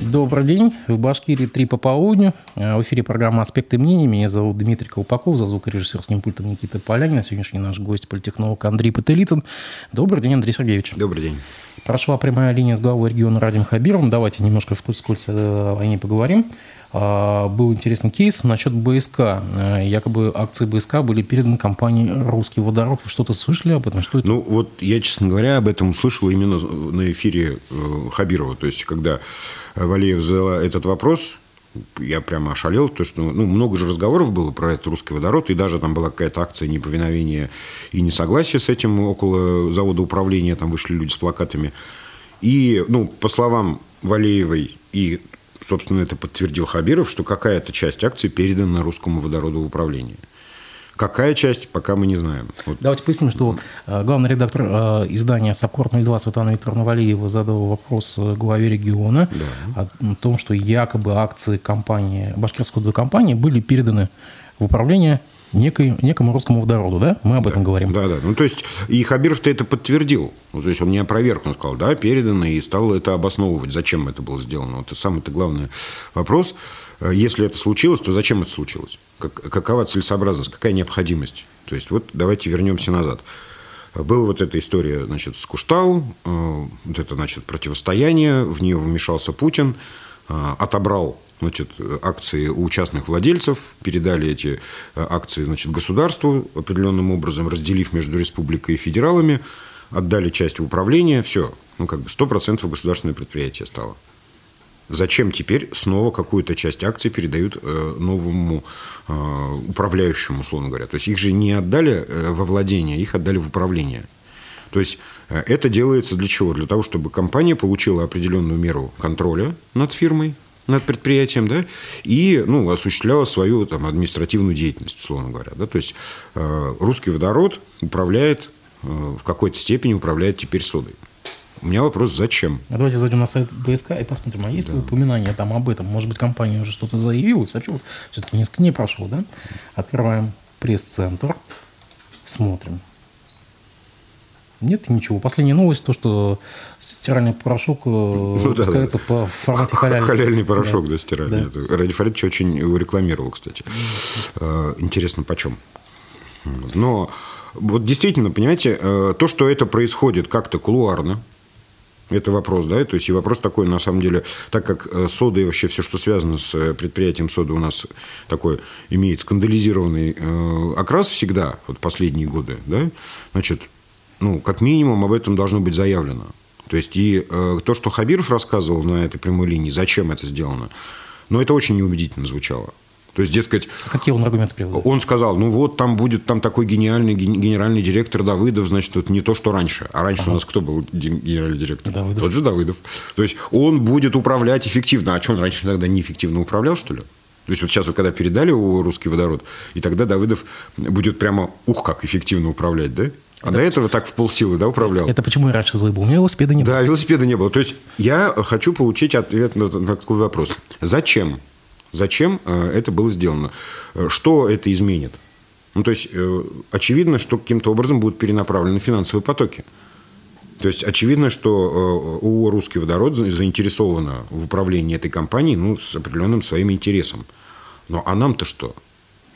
Добрый день. В Башкирии 3 по полудню. Э, в эфире программа «Аспекты мнений». Меня зовут Дмитрий Колпаков, за звукорежиссерским пультом Никита Полянин. Сегодняшний наш гость политехнолог Андрей Пателицын. Добрый день, Андрей Сергеевич. Добрый день. Прошла прямая линия с главой региона Радим Хабиром. Давайте немножко вскользь о войне поговорим. А, был интересный кейс насчет БСК. Э, якобы акции БСК были переданы компании «Русский водород». Вы что-то слышали об этом? Что это? Ну, вот я, честно говоря, об этом услышал именно на эфире э, Хабирова. То есть, когда Валеев задала этот вопрос, я прямо ошалел, то что ну, много же разговоров было про этот русский водород, и даже там была какая-то акция неповиновения и несогласия с этим около завода управления, там вышли люди с плакатами. И, ну, по словам Валеевой и собственно, это подтвердил Хабиров, что какая-то часть акций передана русскому водороду в управление. Какая часть, пока мы не знаем. Вот. Давайте поясним, что э, главный редактор э, издания «Сапкорт-02» Светлана Викторовна Валиева задала вопрос э, главе региона да. о том, что якобы акции компании, башкирской компании были переданы в управление некой, некому русскому водороду, да? Мы об да, этом говорим. Да, да. Ну, то есть, и Хабиров-то это подтвердил. Ну, то есть, он не опроверг, он сказал, да, передано, и стал это обосновывать, зачем это было сделано. Вот это самый-то главный вопрос. Э, если это случилось, то зачем это случилось? Как, какова целесообразность, какая необходимость? То есть, вот давайте вернемся назад. Была вот эта история, значит, с Куштау, э, вот это, значит, противостояние, в нее вмешался Путин, э, отобрал значит, акции у частных владельцев, передали эти акции значит, государству определенным образом, разделив между республикой и федералами, отдали часть в управление, все, ну, как бы 100% государственное предприятие стало. Зачем теперь снова какую-то часть акций передают э, новому э, управляющему, условно говоря? То есть их же не отдали во владение, их отдали в управление. То есть это делается для чего? Для того, чтобы компания получила определенную меру контроля над фирмой, над предприятием, да, и ну, осуществляла свою там, административную деятельность, условно говоря. Да, то есть э, русский водород управляет, э, в какой-то степени управляет теперь содой. У меня вопрос, зачем? А давайте зайдем на сайт БСК и посмотрим, а есть да. ли упоминание там об этом? Может быть, компания уже что-то заявила, а что все-таки несколько не прошло, да? Открываем пресс-центр, смотрим. Нет ничего. Последняя новость, то, что стиральный порошок э, ну, выпускается да, по формате халяльный. Халяльный порошок, да, да стиральный. Да. Ради Фаридович очень его рекламировал, кстати. Э, интересно, почем. Но вот действительно, понимаете, э, то, что это происходит как-то кулуарно, это вопрос, да, то есть и вопрос такой, на самом деле, так как сода и вообще все, что связано с предприятием соды у нас такой имеет скандализированный окрас всегда, вот последние годы, да, значит, ну, как минимум об этом должно быть заявлено. То есть и э, то, что Хабиров рассказывал на этой прямой линии, зачем это сделано, но это очень неубедительно звучало. То есть, дескать... А какие он аргументы приводит? Он сказал, ну вот там будет там такой гениальный генеральный директор Давыдов, значит, это не то, что раньше. А раньше ага. у нас кто был генеральный директор? Давыдов. Тот же Давыдов. То есть, он будет управлять эффективно. А что, он раньше тогда неэффективно управлял, что ли? То есть, вот сейчас, вот, когда передали его русский водород, и тогда Давыдов будет прямо, ух, как эффективно управлять, да? А это... до этого так в полсилы, да, управлял? Это почему я раньше злой был? У меня велосипеда не было. Да, велосипеда не было. То есть я хочу получить ответ на, на такой вопрос. Зачем? Зачем э, это было сделано? Э, что это изменит? Ну, то есть, э, очевидно, что каким-то образом будут перенаправлены финансовые потоки. То есть, очевидно, что у «Русский водород» заинтересована в управлении этой компанией ну, с определенным своим интересом. Но а нам-то что?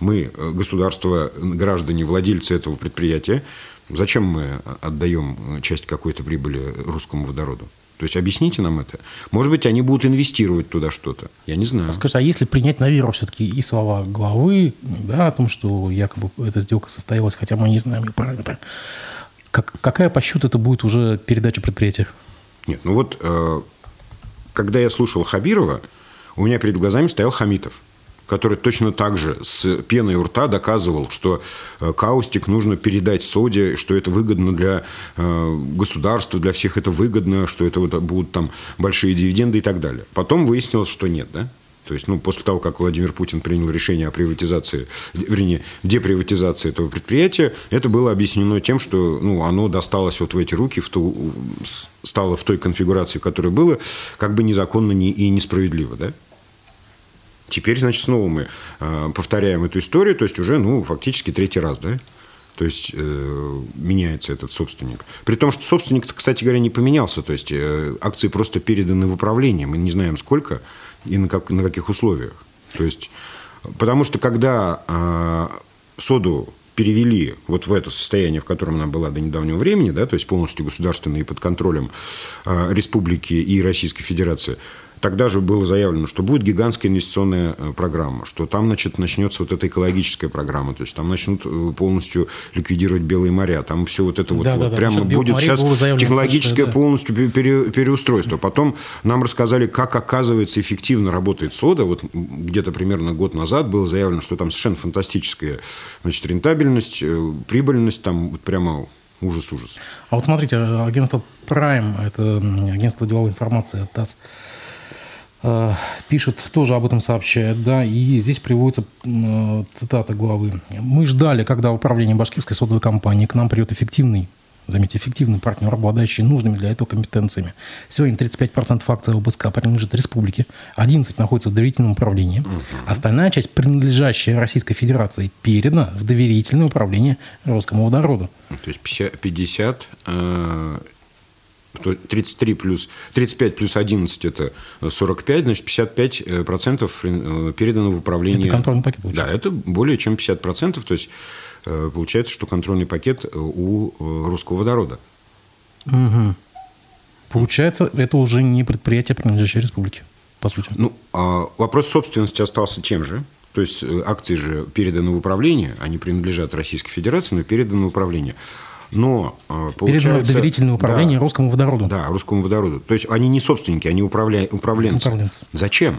Мы, государство, граждане, владельцы этого предприятия, Зачем мы отдаем часть какой-то прибыли русскому водороду? То есть объясните нам это. Может быть, они будут инвестировать туда что-то. Я не знаю. Скажите, а если принять на веру все-таки и слова главы, да, о том, что якобы эта сделка состоялась, хотя мы не знаем ее параметры, как, какая по счету это будет уже передача предприятия? Нет, ну вот, э, когда я слушал Хабирова, у меня перед глазами стоял Хамитов который точно так же с пеной у рта доказывал, что э, каустик нужно передать соде, что это выгодно для э, государства, для всех это выгодно, что это вот будут там большие дивиденды и так далее. Потом выяснилось, что нет, да? То есть, ну, после того, как Владимир Путин принял решение о приватизации, вернее, деприватизации этого предприятия, это было объяснено тем, что, ну, оно досталось вот в эти руки, в ту, стало в той конфигурации, которая была, как бы незаконно и несправедливо, да? Теперь, значит, снова мы э, повторяем эту историю, то есть уже, ну, фактически третий раз, да? То есть э, меняется этот собственник. При том, что собственник, кстати говоря, не поменялся. То есть э, акции просто переданы в управление. Мы не знаем сколько и на, как, на каких условиях. То есть, потому что когда э, соду перевели вот в это состояние, в котором она была до недавнего времени, да, то есть полностью государственной и под контролем э, республики и Российской Федерации, Тогда же было заявлено, что будет гигантская инвестиционная э, программа, что там значит, начнется вот эта экологическая программа, то есть там начнут э, полностью ликвидировать белые моря, там все вот это вот, да, вот да, прямо будет сейчас технологическое полностью пере, переустройство. Потом нам рассказали, как оказывается эффективно работает сода. Вот где-то примерно год назад было заявлено, что там совершенно фантастическая значит, рентабельность, э, прибыльность, там вот прямо ужас-ужас. А вот смотрите, агентство Prime, это агентство деловой информации, ТАСС, Э, пишет, тоже об этом сообщает, да, и здесь приводится э, цитата главы. «Мы ждали, когда управление башкирской содовой компании к нам придет эффективный заметьте, эффективный партнер, обладающий нужными для этого компетенциями. Сегодня 35% акций ОБСК принадлежит республике, 11 находится в доверительном управлении. Угу. Остальная часть, принадлежащая Российской Федерации, передана в доверительное управление Роскому водороду. То есть 50, 50 э, 33 плюс, 35 плюс 11 – это 45, значит, 55 э, процентов э, передано в управление. Это контрольный пакет получается. Да, это более чем 50 процентов, то есть э, получается, что контрольный пакет у русского водорода. Угу. Получается, это уже не предприятие, принадлежащее республике, по сути. Ну, а вопрос собственности остался тем же. То есть акции же переданы в управление, они принадлежат Российской Федерации, но переданы в управление. Но э, получается... Передано доверительное управление да, русскому водороду. Да, русскому водороду. То есть они не собственники, они управля... управленцы. управленцы. Зачем?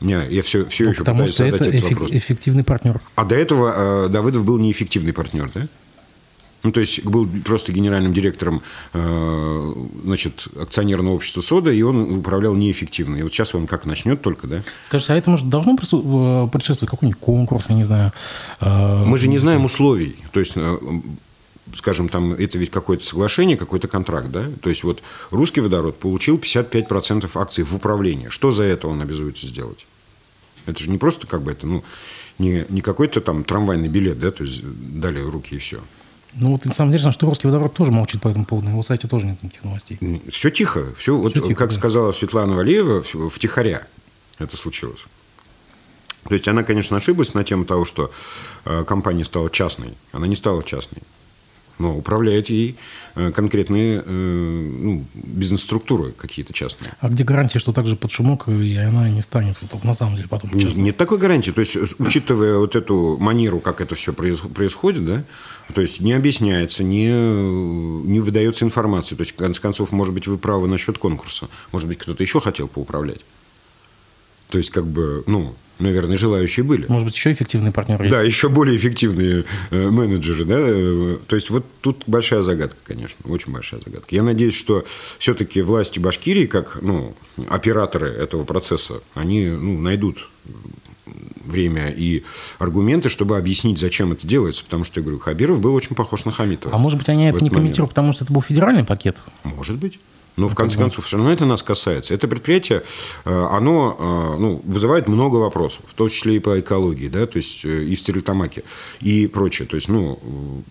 Я, я все, все ну, еще потому пытаюсь что задать это этот эффек- вопрос. эффективный партнер. А до этого э, Давыдов был неэффективный партнер, да? Ну, то есть был просто генеральным директором э, значит, акционерного общества «Сода», и он управлял неэффективно. И вот сейчас он как начнет только, да? Скажите, а это, может, должно э, предшествовать какой-нибудь конкурс, я не знаю? Э, Мы же не знаем условий. То есть э, скажем, там, это ведь какое-то соглашение, какой-то контракт, да? То есть вот русский водород получил 55% акций в управлении. Что за это он обязуется сделать? Это же не просто как бы это, ну, не, не какой-то там трамвайный билет, да, то есть дали руки и все. Ну, вот на самом деле, что русский водород тоже молчит по этому поводу. На его сайте тоже нет никаких новостей. Все тихо. Все, все вот, тихо, как да. сказала Светлана Валеева, втихаря это случилось. То есть она, конечно, ошиблась на тему того, что э, компания стала частной. Она не стала частной но управляют ей э, конкретные э, ну, бизнес-структуры какие-то частные. А где гарантия, что также под шумок и она не станет на самом деле потом частной? Нет такой гарантии. То есть, учитывая вот эту манеру, как это все происходит, да, то есть не объясняется, не, не выдается информация. То есть, в конце концов, может быть, вы правы насчет конкурса. Может быть, кто-то еще хотел поуправлять. То есть, как бы, ну, наверное, желающие были. Может быть, еще эффективные партнеры есть? Да, еще более эффективные э, менеджеры. Да? То есть, вот тут большая загадка, конечно, очень большая загадка. Я надеюсь, что все-таки власти Башкирии, как ну, операторы этого процесса, они ну, найдут время и аргументы, чтобы объяснить, зачем это делается. Потому что, я говорю, Хабиров был очень похож на Хамитова. А может быть, они это не комментируют, потому что это был федеральный пакет? Может быть. Но в конце концов, все равно это нас касается. Это предприятие, э, оно э, ну, вызывает много вопросов, в том числе и по экологии, да, то есть э, и в Стерлитамаке, и прочее. То есть, ну,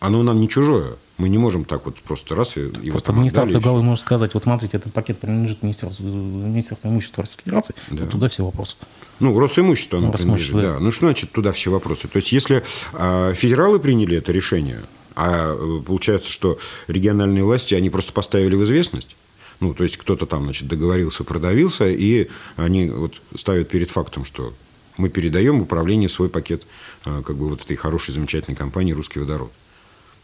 оно нам не чужое. Мы не можем так вот просто раз и его Просто администрация главы может сказать, вот смотрите, этот пакет принадлежит Министерству, Министерству имущества Российской Федерации, да. туда все вопросы. Ну, Росимущество оно ну, принадлежит, да. Ну, что значит туда все вопросы? То есть, если э, федералы приняли это решение, а э, получается, что региональные власти, они просто поставили в известность. Ну, то есть кто-то там, значит, договорился, продавился, и они вот ставят перед фактом, что мы передаем в управление свой пакет э, как бы вот этой хорошей, замечательной компании «Русский водород».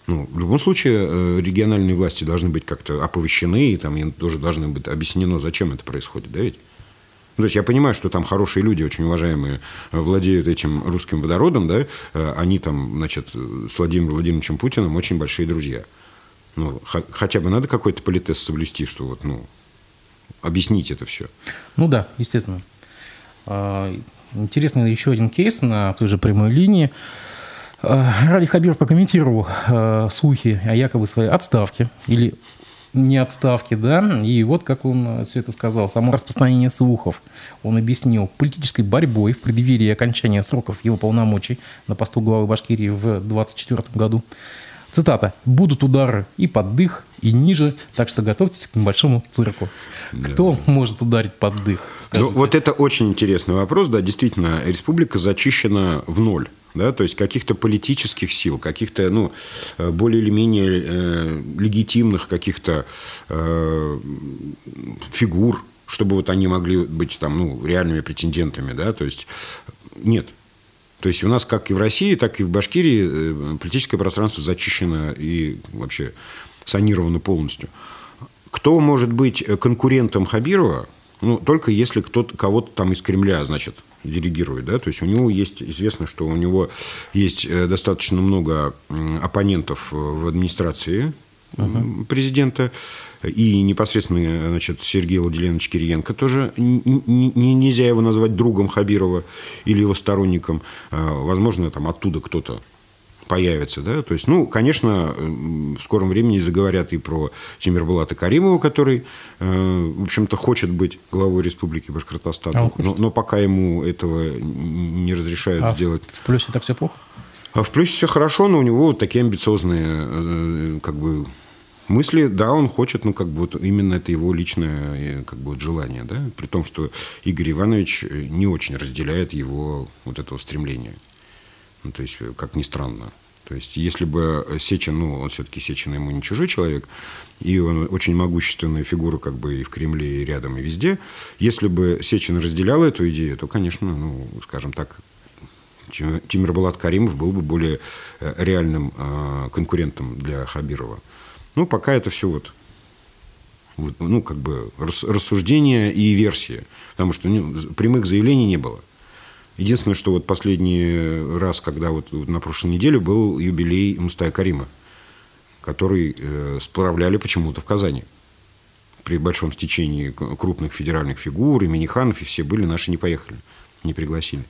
Ну, в любом случае, э, региональные власти должны быть как-то оповещены, и там им тоже должны быть объяснено, зачем это происходит, да ведь? Ну, то есть я понимаю, что там хорошие люди, очень уважаемые, э, владеют этим русским водородом, да, э, они там, значит, с Владимиром Владимировичем Путиным очень большие друзья. Ну, хотя бы надо какой-то политез соблюсти, что вот, ну, объяснить это все. Ну да, естественно. А, интересный еще один кейс на той же прямой линии. А, Ради Хабиров прокомментировал а, слухи о якобы своей отставке или не отставки, да, и вот как он все это сказал. Само распространение слухов он объяснил политической борьбой в преддверии окончания сроков его полномочий на посту главы Башкирии в 2024 году. Цитата. «Будут удары и под дых, и ниже, так что готовьтесь к небольшому цирку». Да. Кто может ударить под дых? Ну, вот это очень интересный вопрос. Да, действительно, республика зачищена в ноль. Да, то есть каких-то политических сил, каких-то ну, более или менее э, легитимных каких-то э, фигур, чтобы вот они могли быть там, ну, реальными претендентами. Да, то есть нет. То есть у нас как и в России, так и в Башкирии э, политическое пространство зачищено и вообще санировано полностью. Кто может быть конкурентом Хабирова? Ну, только если кто-то, кого-то там из Кремля, значит, делегирует. Да? То есть у него есть, известно, что у него есть э, достаточно много оппонентов э, в администрации uh-huh. президента. И непосредственно значит, Сергей Владимирович Кириенко тоже нельзя его назвать другом Хабирова или его сторонником. Возможно, там оттуда кто-то появится. Да? То есть, ну, конечно, в скором времени заговорят и про Тимирбулата Каримова, который, э, в общем-то, хочет быть главой Республики Башкортостан. А но, но пока ему этого не разрешают а сделать. В плюсе так все плохо? А в плюсе все хорошо, но у него вот такие амбициозные э, как бы мысли, да, он хочет, ну, как бы вот именно это его личное как бы вот желание, да, при том, что Игорь Иванович не очень разделяет его вот этого стремления. Ну, то есть, как ни странно. То есть, если бы Сечин, ну, он все-таки Сечин ему не чужой человек, и он очень могущественная фигура как бы и в Кремле, и рядом, и везде, если бы Сечин разделял эту идею, то, конечно, ну, скажем так, Тимир Балат Каримов был бы более э, реальным э, конкурентом для Хабирова. Ну, пока это все вот ну, как бы рассуждения и версии, потому что ну, прямых заявлений не было. Единственное, что вот последний раз, когда вот на прошлой неделе был юбилей Мустая Карима, который э, справляли почему-то в Казани. При большом стечении крупных федеральных фигур, и Миниханов, и все были, наши не поехали, не пригласили.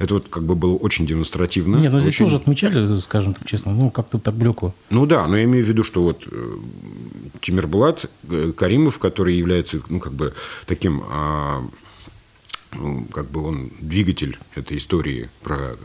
Это вот как бы было очень демонстративно. Нет, но здесь очень... тоже отмечали, скажем так честно, ну как-то так блекло. Ну да, но я имею в виду, что вот э, Тимир Булат э, Каримов, который является, ну как бы таким, а, ну, как бы он двигатель этой истории про, э,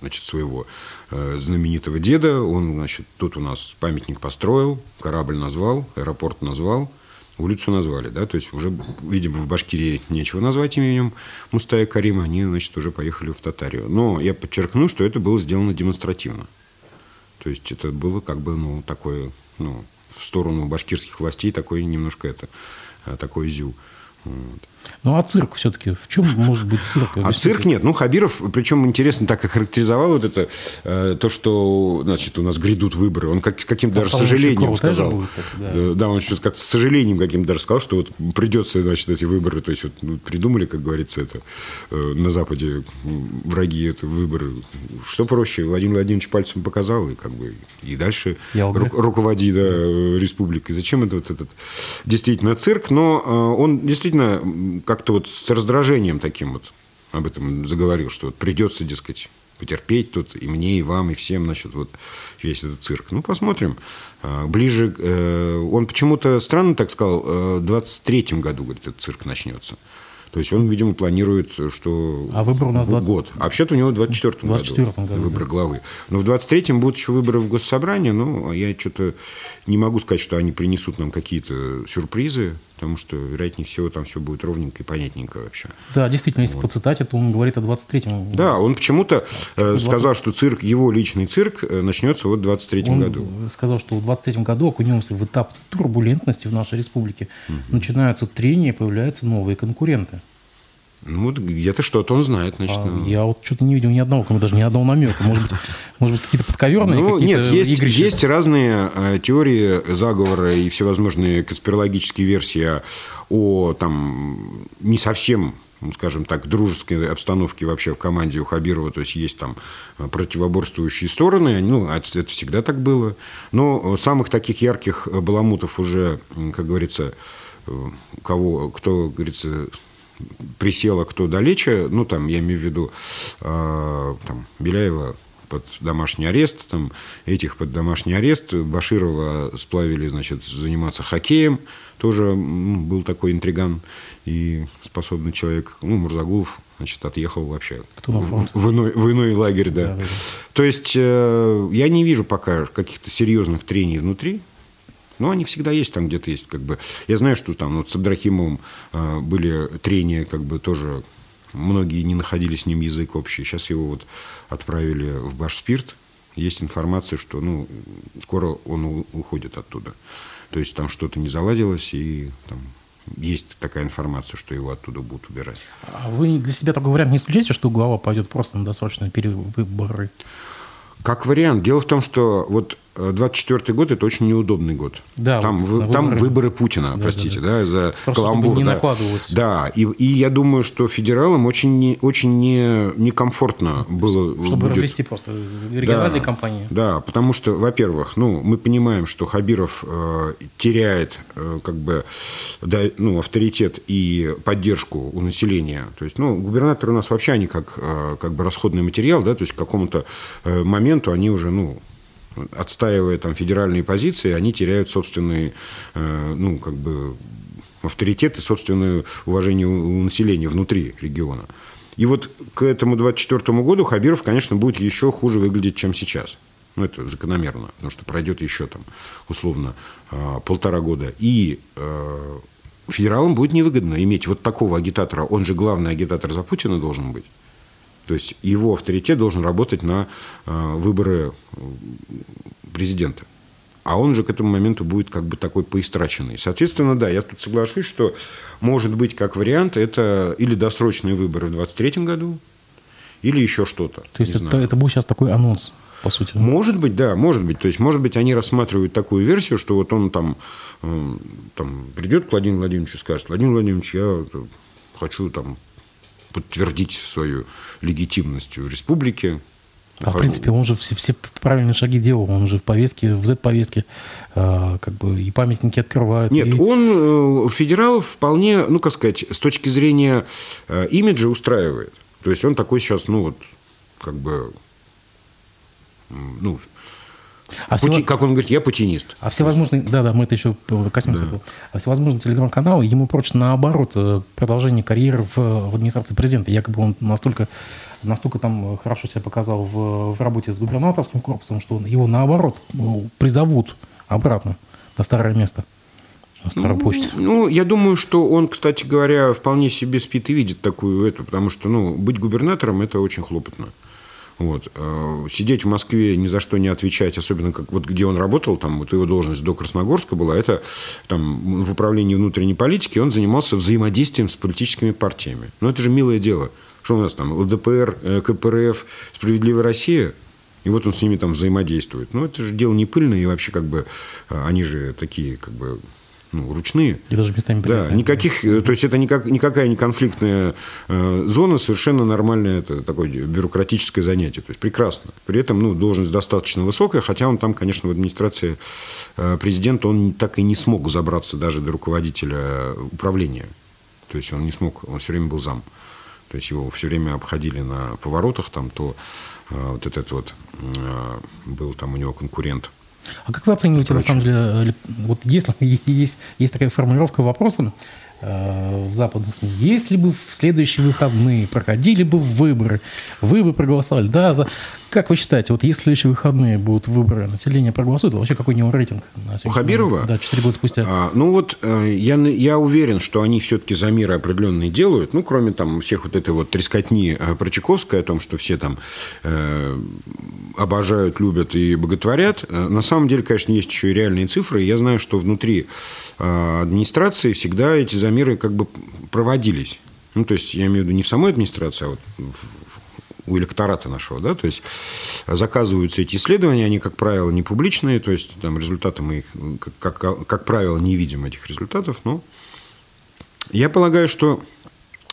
значит, своего знаменитого деда, он, значит, тут у нас памятник построил, корабль назвал, аэропорт назвал – улицу назвали, да, то есть уже, видимо, в Башкирии нечего назвать именем Мустая Карима, они, значит, уже поехали в Татарию. Но я подчеркну, что это было сделано демонстративно. То есть это было как бы, ну, такое, ну, в сторону башкирских властей такое немножко это, э, такое зю. Вот. Ну, а цирк все-таки? В чем может быть цирк? А цирк нет. Ну, Хабиров, причем интересно так охарактеризовал вот это, э, то, что, значит, у нас грядут выборы. Он как, каким-то даже сожалением сказал. Будет, да. Э, да, он сейчас как с сожалением каким-то даже сказал, что вот придется, значит, эти выборы, то есть вот ну, придумали, как говорится, это э, на Западе враги это выборы. Что проще? Владимир Владимирович пальцем показал, и как бы и дальше ру, руководи да, республикой. Зачем это вот этот действительно цирк? Но э, он действительно как-то вот с раздражением таким вот об этом заговорил, что вот придется, дескать, потерпеть тут и мне, и вам, и всем, значит, вот весь этот цирк. Ну, посмотрим. А, ближе, э, он почему-то странно так сказал, э, в 23-м году, говорит, этот цирк начнется. То есть он, видимо, планирует, что а выбор у нас год. 20... А вообще-то у него в 24 24 году, году выбор да. главы. Но в 23-м будут еще выборы в Госсобрание. Ну, я что-то не могу сказать, что они принесут нам какие-то сюрпризы, потому что, вероятнее всего, там все будет ровненько и понятненько вообще. Да, действительно, если вот. по цитате, то он говорит о 23-м. Да, он почему-то 20... Э, сказал, что цирк, его личный цирк э, начнется вот в 23-м году. сказал, что в 23-м году окунемся в этап турбулентности в нашей республике. Угу. Начинаются трения, появляются новые конкуренты. Ну, где-то что-то он знает, значит. А, ну. Я вот что-то не видел ни одного, кому даже ни одного намека. Может быть, может быть какие-то подковерные ну, какие Нет, есть, игрища? есть разные э, теории заговора и всевозможные конспирологические версии о там не совсем ну, скажем так, дружеской обстановке вообще в команде у Хабирова, то есть есть там противоборствующие стороны, ну, это, это всегда так было. Но самых таких ярких баламутов уже, как говорится, э, кого, кто, говорится, присела кто далече, ну, там, я имею в виду, э, там, Беляева под домашний арест, там, этих под домашний арест. Баширова сплавили, значит, заниматься хоккеем. Тоже был такой интриган и способный человек. Ну, Мурзагулов, значит, отъехал вообще в, в, иной, в иной лагерь, да. да, да, да. То есть э, я не вижу пока каких-то серьезных трений внутри. Но они всегда есть там где-то есть. Как бы. Я знаю, что там вот с Абдрахимовым э, были трения, как бы тоже многие не находили с ним язык общий. Сейчас его вот отправили в Башспирт. Есть информация, что ну, скоро он уходит оттуда. То есть там что-то не заладилось, и там есть такая информация, что его оттуда будут убирать. А вы для себя такой вариант не исключаете, что глава пойдет просто на досрочные перевыборы? Как вариант. Дело в том, что вот 24 год – это очень неудобный год. Да, там, вот, там выборы. выборы Путина, да, простите, да, да. да за Просто каламбур. не да. накладывалось. Да, и, и я думаю, что федералам очень, не, очень не, некомфортно было. Чтобы будет. развести просто региональные да, компании. Да, потому что, во-первых, ну, мы понимаем, что Хабиров э, теряет э, как бы, да, ну, авторитет и поддержку у населения. То есть, ну, губернаторы у нас вообще они как, э, как бы расходный материал, да, то есть к какому-то э, моменту они уже, ну, отстаивая там федеральные позиции, они теряют собственные, э, ну, как бы, авторитет и собственное уважение у населения внутри региона. И вот к этому 24 году Хабиров, конечно, будет еще хуже выглядеть, чем сейчас. Ну, это закономерно, потому что пройдет еще там, условно, э, полтора года. И э, федералам будет невыгодно иметь вот такого агитатора. Он же главный агитатор за Путина должен быть. То есть его авторитет должен работать на э, выборы э, президента. А он же к этому моменту будет как бы такой поистраченный. Соответственно, да, я тут соглашусь, что может быть как вариант это или досрочные выборы в 2023 году, или еще что-то. То есть это, это будет сейчас такой анонс, по сути? Может быть, да, может быть. То есть, может быть, они рассматривают такую версию, что вот он там, э, там придет к Владимиру Владимировичу и скажет, Владимир Владимирович, я хочу там подтвердить свою легитимность в республике. А в принципе, он же все, все правильные шаги делал. Он же в повестке, в Z-повестке э, как бы и памятники открывает. Нет, и... он э, федералов вполне, ну, как сказать, с точки зрения э, имиджа устраивает. То есть он такой сейчас, ну, вот, как бы, ну, а Пути, все... Как он говорит, я путинист. А всевозможные, да, да, мы это еще коснемся. Да. А всевозможные телеграм-каналы ему прочно наоборот э, продолжение карьеры в, в администрации президента. Якобы он настолько, настолько там хорошо себя показал в, в работе с губернаторским корпусом, что его наоборот ну, призовут обратно на старое место. На старую ну. Ну, я думаю, что он, кстати говоря, вполне себе спит и видит такую эту, потому что, ну, быть губернатором – это очень хлопотно. Вот. Э, сидеть в Москве, ни за что не отвечать, особенно как вот где он работал, там вот его должность до Красногорска была, это там в управлении внутренней политики, он занимался взаимодействием с политическими партиями. Но это же милое дело. Что у нас там, ЛДПР, э, КПРФ, Справедливая Россия, и вот он с ними там взаимодействует. Ну, это же дело не пыльное, и вообще как бы э, они же такие как бы ну, ручные. И даже местами Да, никаких, э, то есть это никак, никакая не конфликтная э, зона, совершенно нормальное это такое бюрократическое занятие. То есть прекрасно. При этом ну, должность достаточно высокая, хотя он там, конечно, в администрации э, президента он так и не смог забраться даже до руководителя управления. То есть он не смог, он все время был зам. То есть его все время обходили на поворотах, там то э, вот этот вот э, был там у него конкурент – а как вы оцениваете, на самом деле, э, вот если есть, есть такая формулировка вопроса, в западных СМИ. Если бы в следующие выходные проходили бы выборы, вы бы проголосовали, да, за... Как вы считаете, вот если в следующие выходные будут выборы, население проголосует, вообще какой у него рейтинг? У Хабирова? Да, 4 года спустя. А, ну вот э, я, я уверен, что они все-таки замеры определенные делают, ну, кроме там всех вот этой вот трескотни э, про Чайковской о том, что все там э, обожают, любят и боготворят. На самом деле, конечно, есть еще и реальные цифры. Я знаю, что внутри администрации всегда эти замеры как бы проводились. Ну, то есть, я имею в виду не в самой администрации, а вот у электората нашего, да, то есть заказываются эти исследования, они, как правило, не публичные, то есть там результаты мы их, как, как, как правило, не видим этих результатов, но я полагаю, что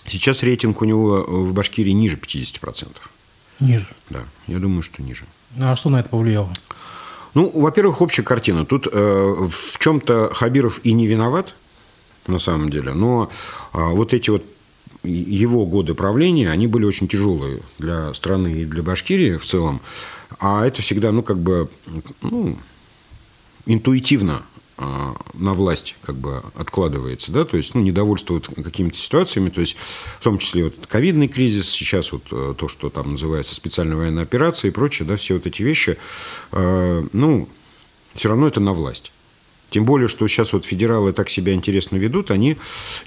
сейчас рейтинг у него в Башкирии ниже 50%. Ниже? Да, я думаю, что ниже. А что на это повлияло? Ну, во-первых, общая картина. Тут э, в чем-то Хабиров и не виноват, на самом деле. Но а, вот эти вот его годы правления, они были очень тяжелые для страны и для Башкирии в целом. А это всегда, ну, как бы, ну, интуитивно на власть как бы откладывается, да, то есть, ну, недовольство вот какими-то ситуациями, то есть, в том числе вот ковидный кризис, сейчас вот э, то, что там называется специальная военная операция и прочее, да, все вот эти вещи, э, ну, все равно это на власть. Тем более, что сейчас вот федералы так себя интересно ведут, они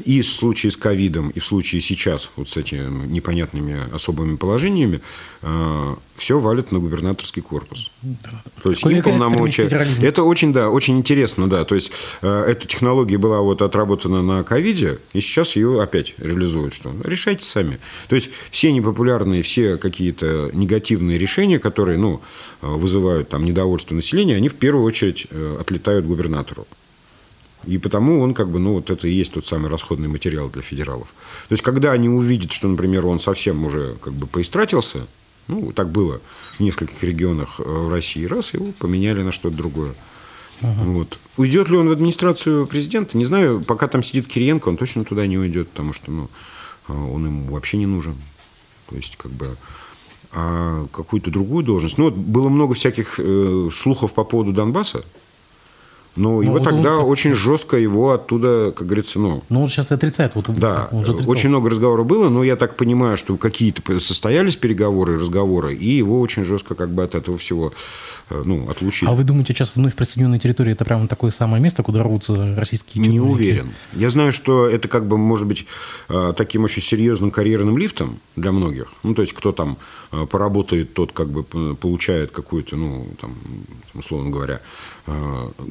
и в случае с ковидом, и в случае сейчас вот с этими непонятными особыми положениями э, все валят на губернаторский корпус. Да. То есть им полномочия. Это очень, да, очень интересно, да. То есть э, эта технология была вот отработана на ковиде, и сейчас ее опять реализуют. Что? Решайте сами. То есть все непопулярные, все какие-то негативные решения, которые, ну, э, вызывают там недовольство населения, они в первую очередь э, отлетают губернатору. И потому он как бы, ну, вот это и есть тот самый расходный материал для федералов. То есть, когда они увидят, что, например, он совсем уже как бы поистратился, ну, так было в нескольких регионах э, в России. Раз, его поменяли на что-то другое. Ага. Вот. Уйдет ли он в администрацию президента? Не знаю. Пока там сидит Кириенко, он точно туда не уйдет, потому что ну, э, он ему вообще не нужен. То есть, как бы а какую-то другую должность. Ну, вот было много всяких э, слухов по поводу Донбасса. Но ну, его вот тогда он... очень жестко его оттуда, как говорится, ну... Ну, он сейчас отрицает. Вот, да, он же очень много разговоров было, но я так понимаю, что какие-то состоялись переговоры, разговоры, и его очень жестко как бы от этого всего Э, ну, отлучили. А вы думаете, сейчас вновь присоединенная территория – это прямо такое самое место, куда рвутся российские Не уверен. Я знаю, что это как бы может быть э, таким очень серьезным карьерным лифтом для многих. Ну, то есть, кто там э, поработает, тот как бы получает какую-то, ну, там, условно говоря,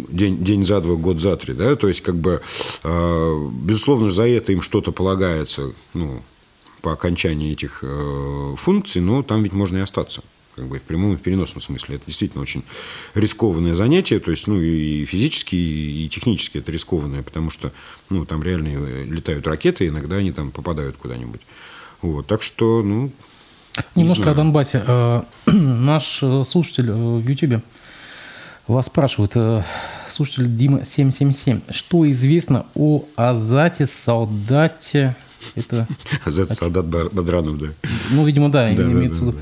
день, день за два, год за три, да, то есть, как бы, безусловно, за это им что-то полагается, ну, по окончании этих функций, но там ведь можно и остаться как бы в прямом и в переносном смысле. Это действительно очень рискованное занятие, то есть, ну, и физически, и технически это рискованное, потому что, ну, там реально э, летают ракеты, иногда они там попадают куда-нибудь. Вот, так что, ну... Немножко не о Донбассе. Э, наш э, слушатель в Ютьюбе вас спрашивает, слушатель Дима 777, что известно о Азате, солдате... Это... Азат солдат Бадранов, да. Ну, видимо, да, да имеется в виду.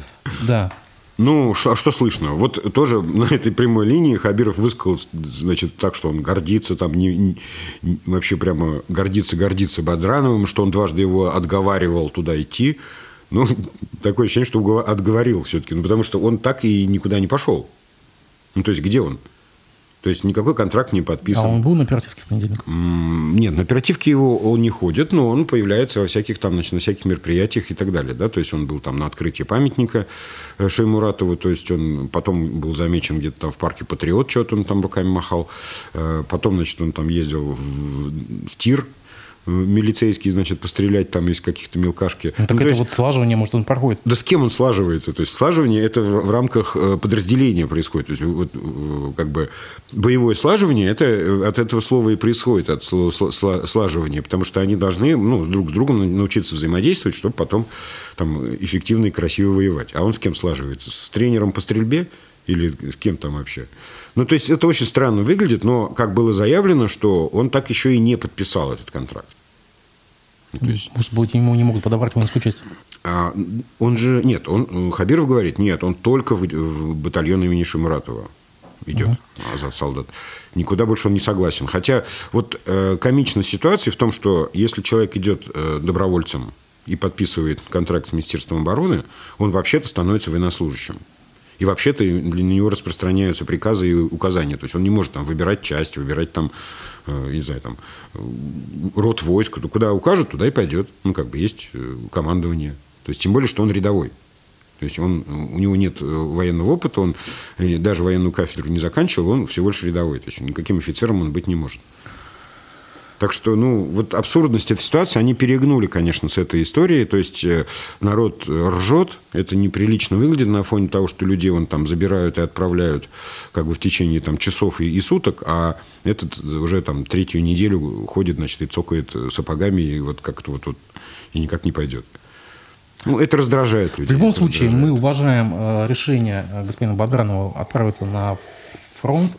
Да. Ну, а что слышно? Вот тоже на этой прямой линии Хабиров высказал, значит, так, что он гордится, там, не, не, вообще прямо гордится, гордится Бадрановым, что он дважды его отговаривал туда идти. Ну, такое ощущение, что отговорил все-таки, ну, потому что он так и никуда не пошел. Ну, то есть, где он? То есть никакой контракт не подписан. А он был на оперативке в понедельник? Нет, на оперативке его он не ходит, но он появляется во всяких там, значит, на всяких мероприятиях и так далее. Да? То есть он был там на открытии памятника э, Шеймуратову, то есть он потом был замечен где-то там в парке Патриот, что-то он там руками махал. Э, потом, значит, он там ездил в, в тир милицейский, значит, пострелять там из каких-то мелкашки. Ну, так ну, это есть, вот слаживание, может, он проходит? Да с кем он слаживается? То есть слаживание это в, в рамках э, подразделения происходит. То есть вот э, как бы боевое слаживание это э, от этого слова и происходит, от слова слаживания, потому что они должны ну, друг с другом научиться взаимодействовать, чтобы потом там эффективно и красиво воевать. А он с кем слаживается? С тренером по стрельбе или с кем там вообще? Ну, то есть это очень странно выглядит, но как было заявлено, что он так еще и не подписал этот контракт. То есть... Может быть, ему не могут подобрать воинскую часть? А, он же... Нет, он, Хабиров говорит, нет, он только в, в батальон имени Шамуратова идет, uh-huh. Азат солдат. Никуда больше он не согласен. Хотя вот э, комичность ситуации в том, что если человек идет э, добровольцем и подписывает контракт с Министерством обороны, он вообще-то становится военнослужащим. И вообще-то для него распространяются приказы и указания. То есть он не может там выбирать часть, выбирать там, э, не знаю, там, э, род войск. Ну, куда укажут, туда и пойдет. Ну, как бы есть э, командование. То есть тем более, что он рядовой. То есть он, у него нет военного опыта, он даже военную кафедру не заканчивал, он всего лишь рядовой. То есть никаким офицером он быть не может. Так что, ну, вот абсурдность этой ситуации, они перегнули, конечно, с этой историей. То есть э, народ ржет, это неприлично выглядит на фоне того, что людей вон там забирают и отправляют как бы в течение там часов и, и суток, а этот уже там третью неделю ходит, значит, и цокает сапогами, и вот как-то вот, вот и никак не пойдет. Ну, это раздражает людей. В любом случае, раздражает. мы уважаем э, решение э, господина Бадранова отправиться на фронт,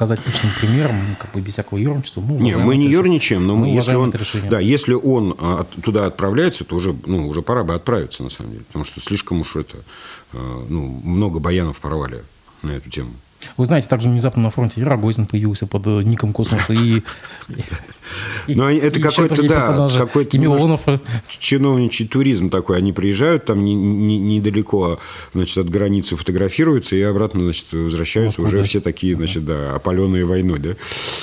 показать личным примером, как бы без всякого ерничества. Мы не, мы не ерничаем, но мы если он, да, если он а, туда отправляется, то уже, ну, уже пора бы отправиться, на самом деле. Потому что слишком уж это, а, ну, много баянов порвали на эту тему. Вы знаете, также внезапно на фронте и Рогозин появился под э, ником Космоса, и... Ну, это какой-то, да, какой-то Милонов. чиновничий туризм такой. Они приезжают там недалеко, значит, от границы фотографируются и обратно, значит, возвращаются. Уже все такие, значит, да, опаленные войной, да,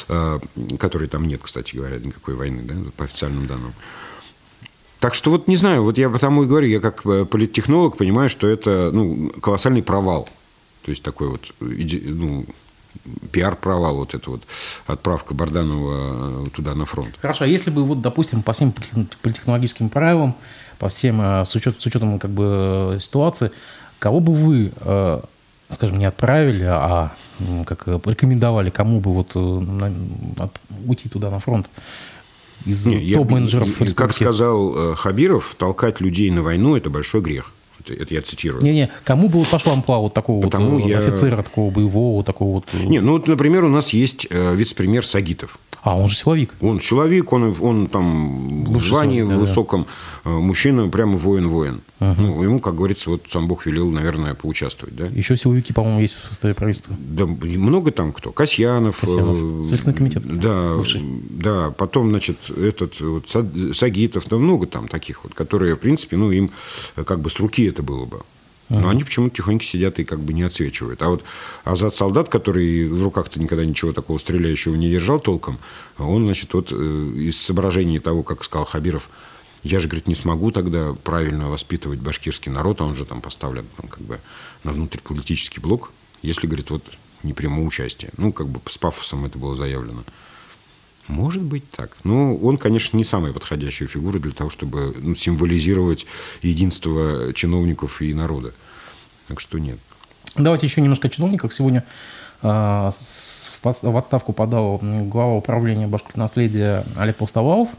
а, которой там нет, кстати говоря, никакой войны, да, по официальным данным. Так что вот не знаю, вот я потому и говорю, я как э, политтехнолог понимаю, что это ну, колоссальный провал то есть такой вот ну, пиар-провал, вот эта вот отправка Барданова э, туда на фронт. Хорошо, а если бы, вот, допустим, по всем политехнологическим правилам, по всем, э, с, учет, с учетом как бы ситуации, кого бы вы, э, скажем, не отправили, а как рекомендовали, кому бы вот уйти туда на фронт? из топ-менеджеров Как сказал Хабиров, толкать людей на войну – это большой грех это, это я цитирую. Не-не, кому бы пошла амплуа вот такого Потому вот я... офицера, такого боевого, такого вот... Не, ну вот, например, у нас есть э, вице-премьер Сагитов. А, он же силовик. Он силовик, он, он там Бывший в звании силовик, да, высоком, да. мужчина, прямо воин-воин. Угу. Ну, ему, как говорится, вот сам Бог велел, наверное, поучаствовать. Да? Еще силовики, по-моему, есть в составе правительства. Да, много там кто. Касьянов. Касьянов. Э, Следственный комитет. Да, бывший. да, потом, значит, этот вот Сагитов, да, много там таких вот, которые, в принципе, ну, им как бы с руки это было бы. Но uh-huh. они почему-то тихонько сидят и как бы не отсвечивают. А вот Азат солдат, который в руках-то никогда ничего такого стреляющего не держал толком, он, значит, вот э, из соображений того, как сказал Хабиров, я же, говорит, не смогу тогда правильно воспитывать башкирский народ, а он же там поставлен там, как бы на внутриполитический блок, если, говорит, вот не приму участие. Ну, как бы с пафосом это было заявлено. Может быть так. Но он, конечно, не самая подходящая фигура для того, чтобы ну, символизировать единство чиновников и народа. Так что нет. Давайте еще немножко о чиновниках. Сегодня э, в отставку подал глава управления наследия Олег Постовалов.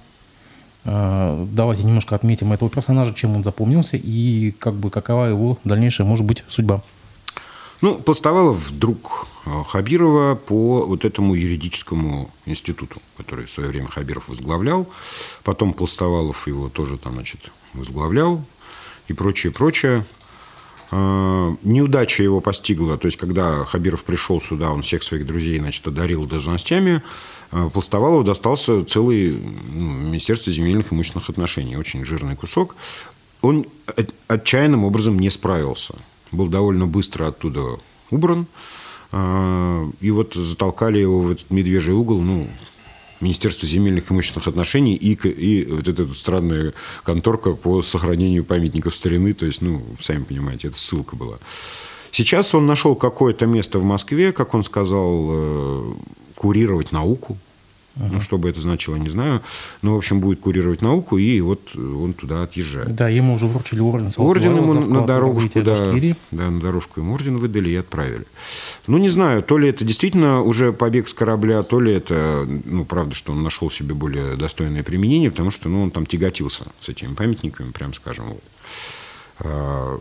Э, давайте немножко отметим этого персонажа, чем он запомнился и как бы какова его дальнейшая может быть судьба. Ну, Постовалов друг э, Хабирова по вот этому юридическому институту, который в свое время Хабиров возглавлял. Потом Пластовалов его тоже там, значит, возглавлял и прочее, прочее. Э, неудача его постигла, то есть, когда Хабиров пришел сюда, он всех своих друзей, значит, одарил должностями, э, Пластовалову достался целый ну, Министерство земельных и имущественных отношений, очень жирный кусок. Он отчаянным образом не справился был довольно быстро оттуда убран. А, и вот затолкали его в этот медвежий угол, ну, Министерство земельных и имущественных отношений и, и вот эта странная конторка по сохранению памятников старины. То есть, ну, сами понимаете, это ссылка была. Сейчас он нашел какое-то место в Москве, как он сказал, э, курировать науку. Uh-huh. Ну, что бы это значило, не знаю. Но, в общем, будет курировать науку, и вот он туда отъезжает. Да, ему уже вручили орден. Орден ему на дорожку, да, да, на дорожку ему орден выдали и отправили. Ну, не знаю, то ли это действительно уже побег с корабля, то ли это, ну, правда, что он нашел себе более достойное применение, потому что, ну, он там тяготился с этими памятниками, прям скажем. Вот. А,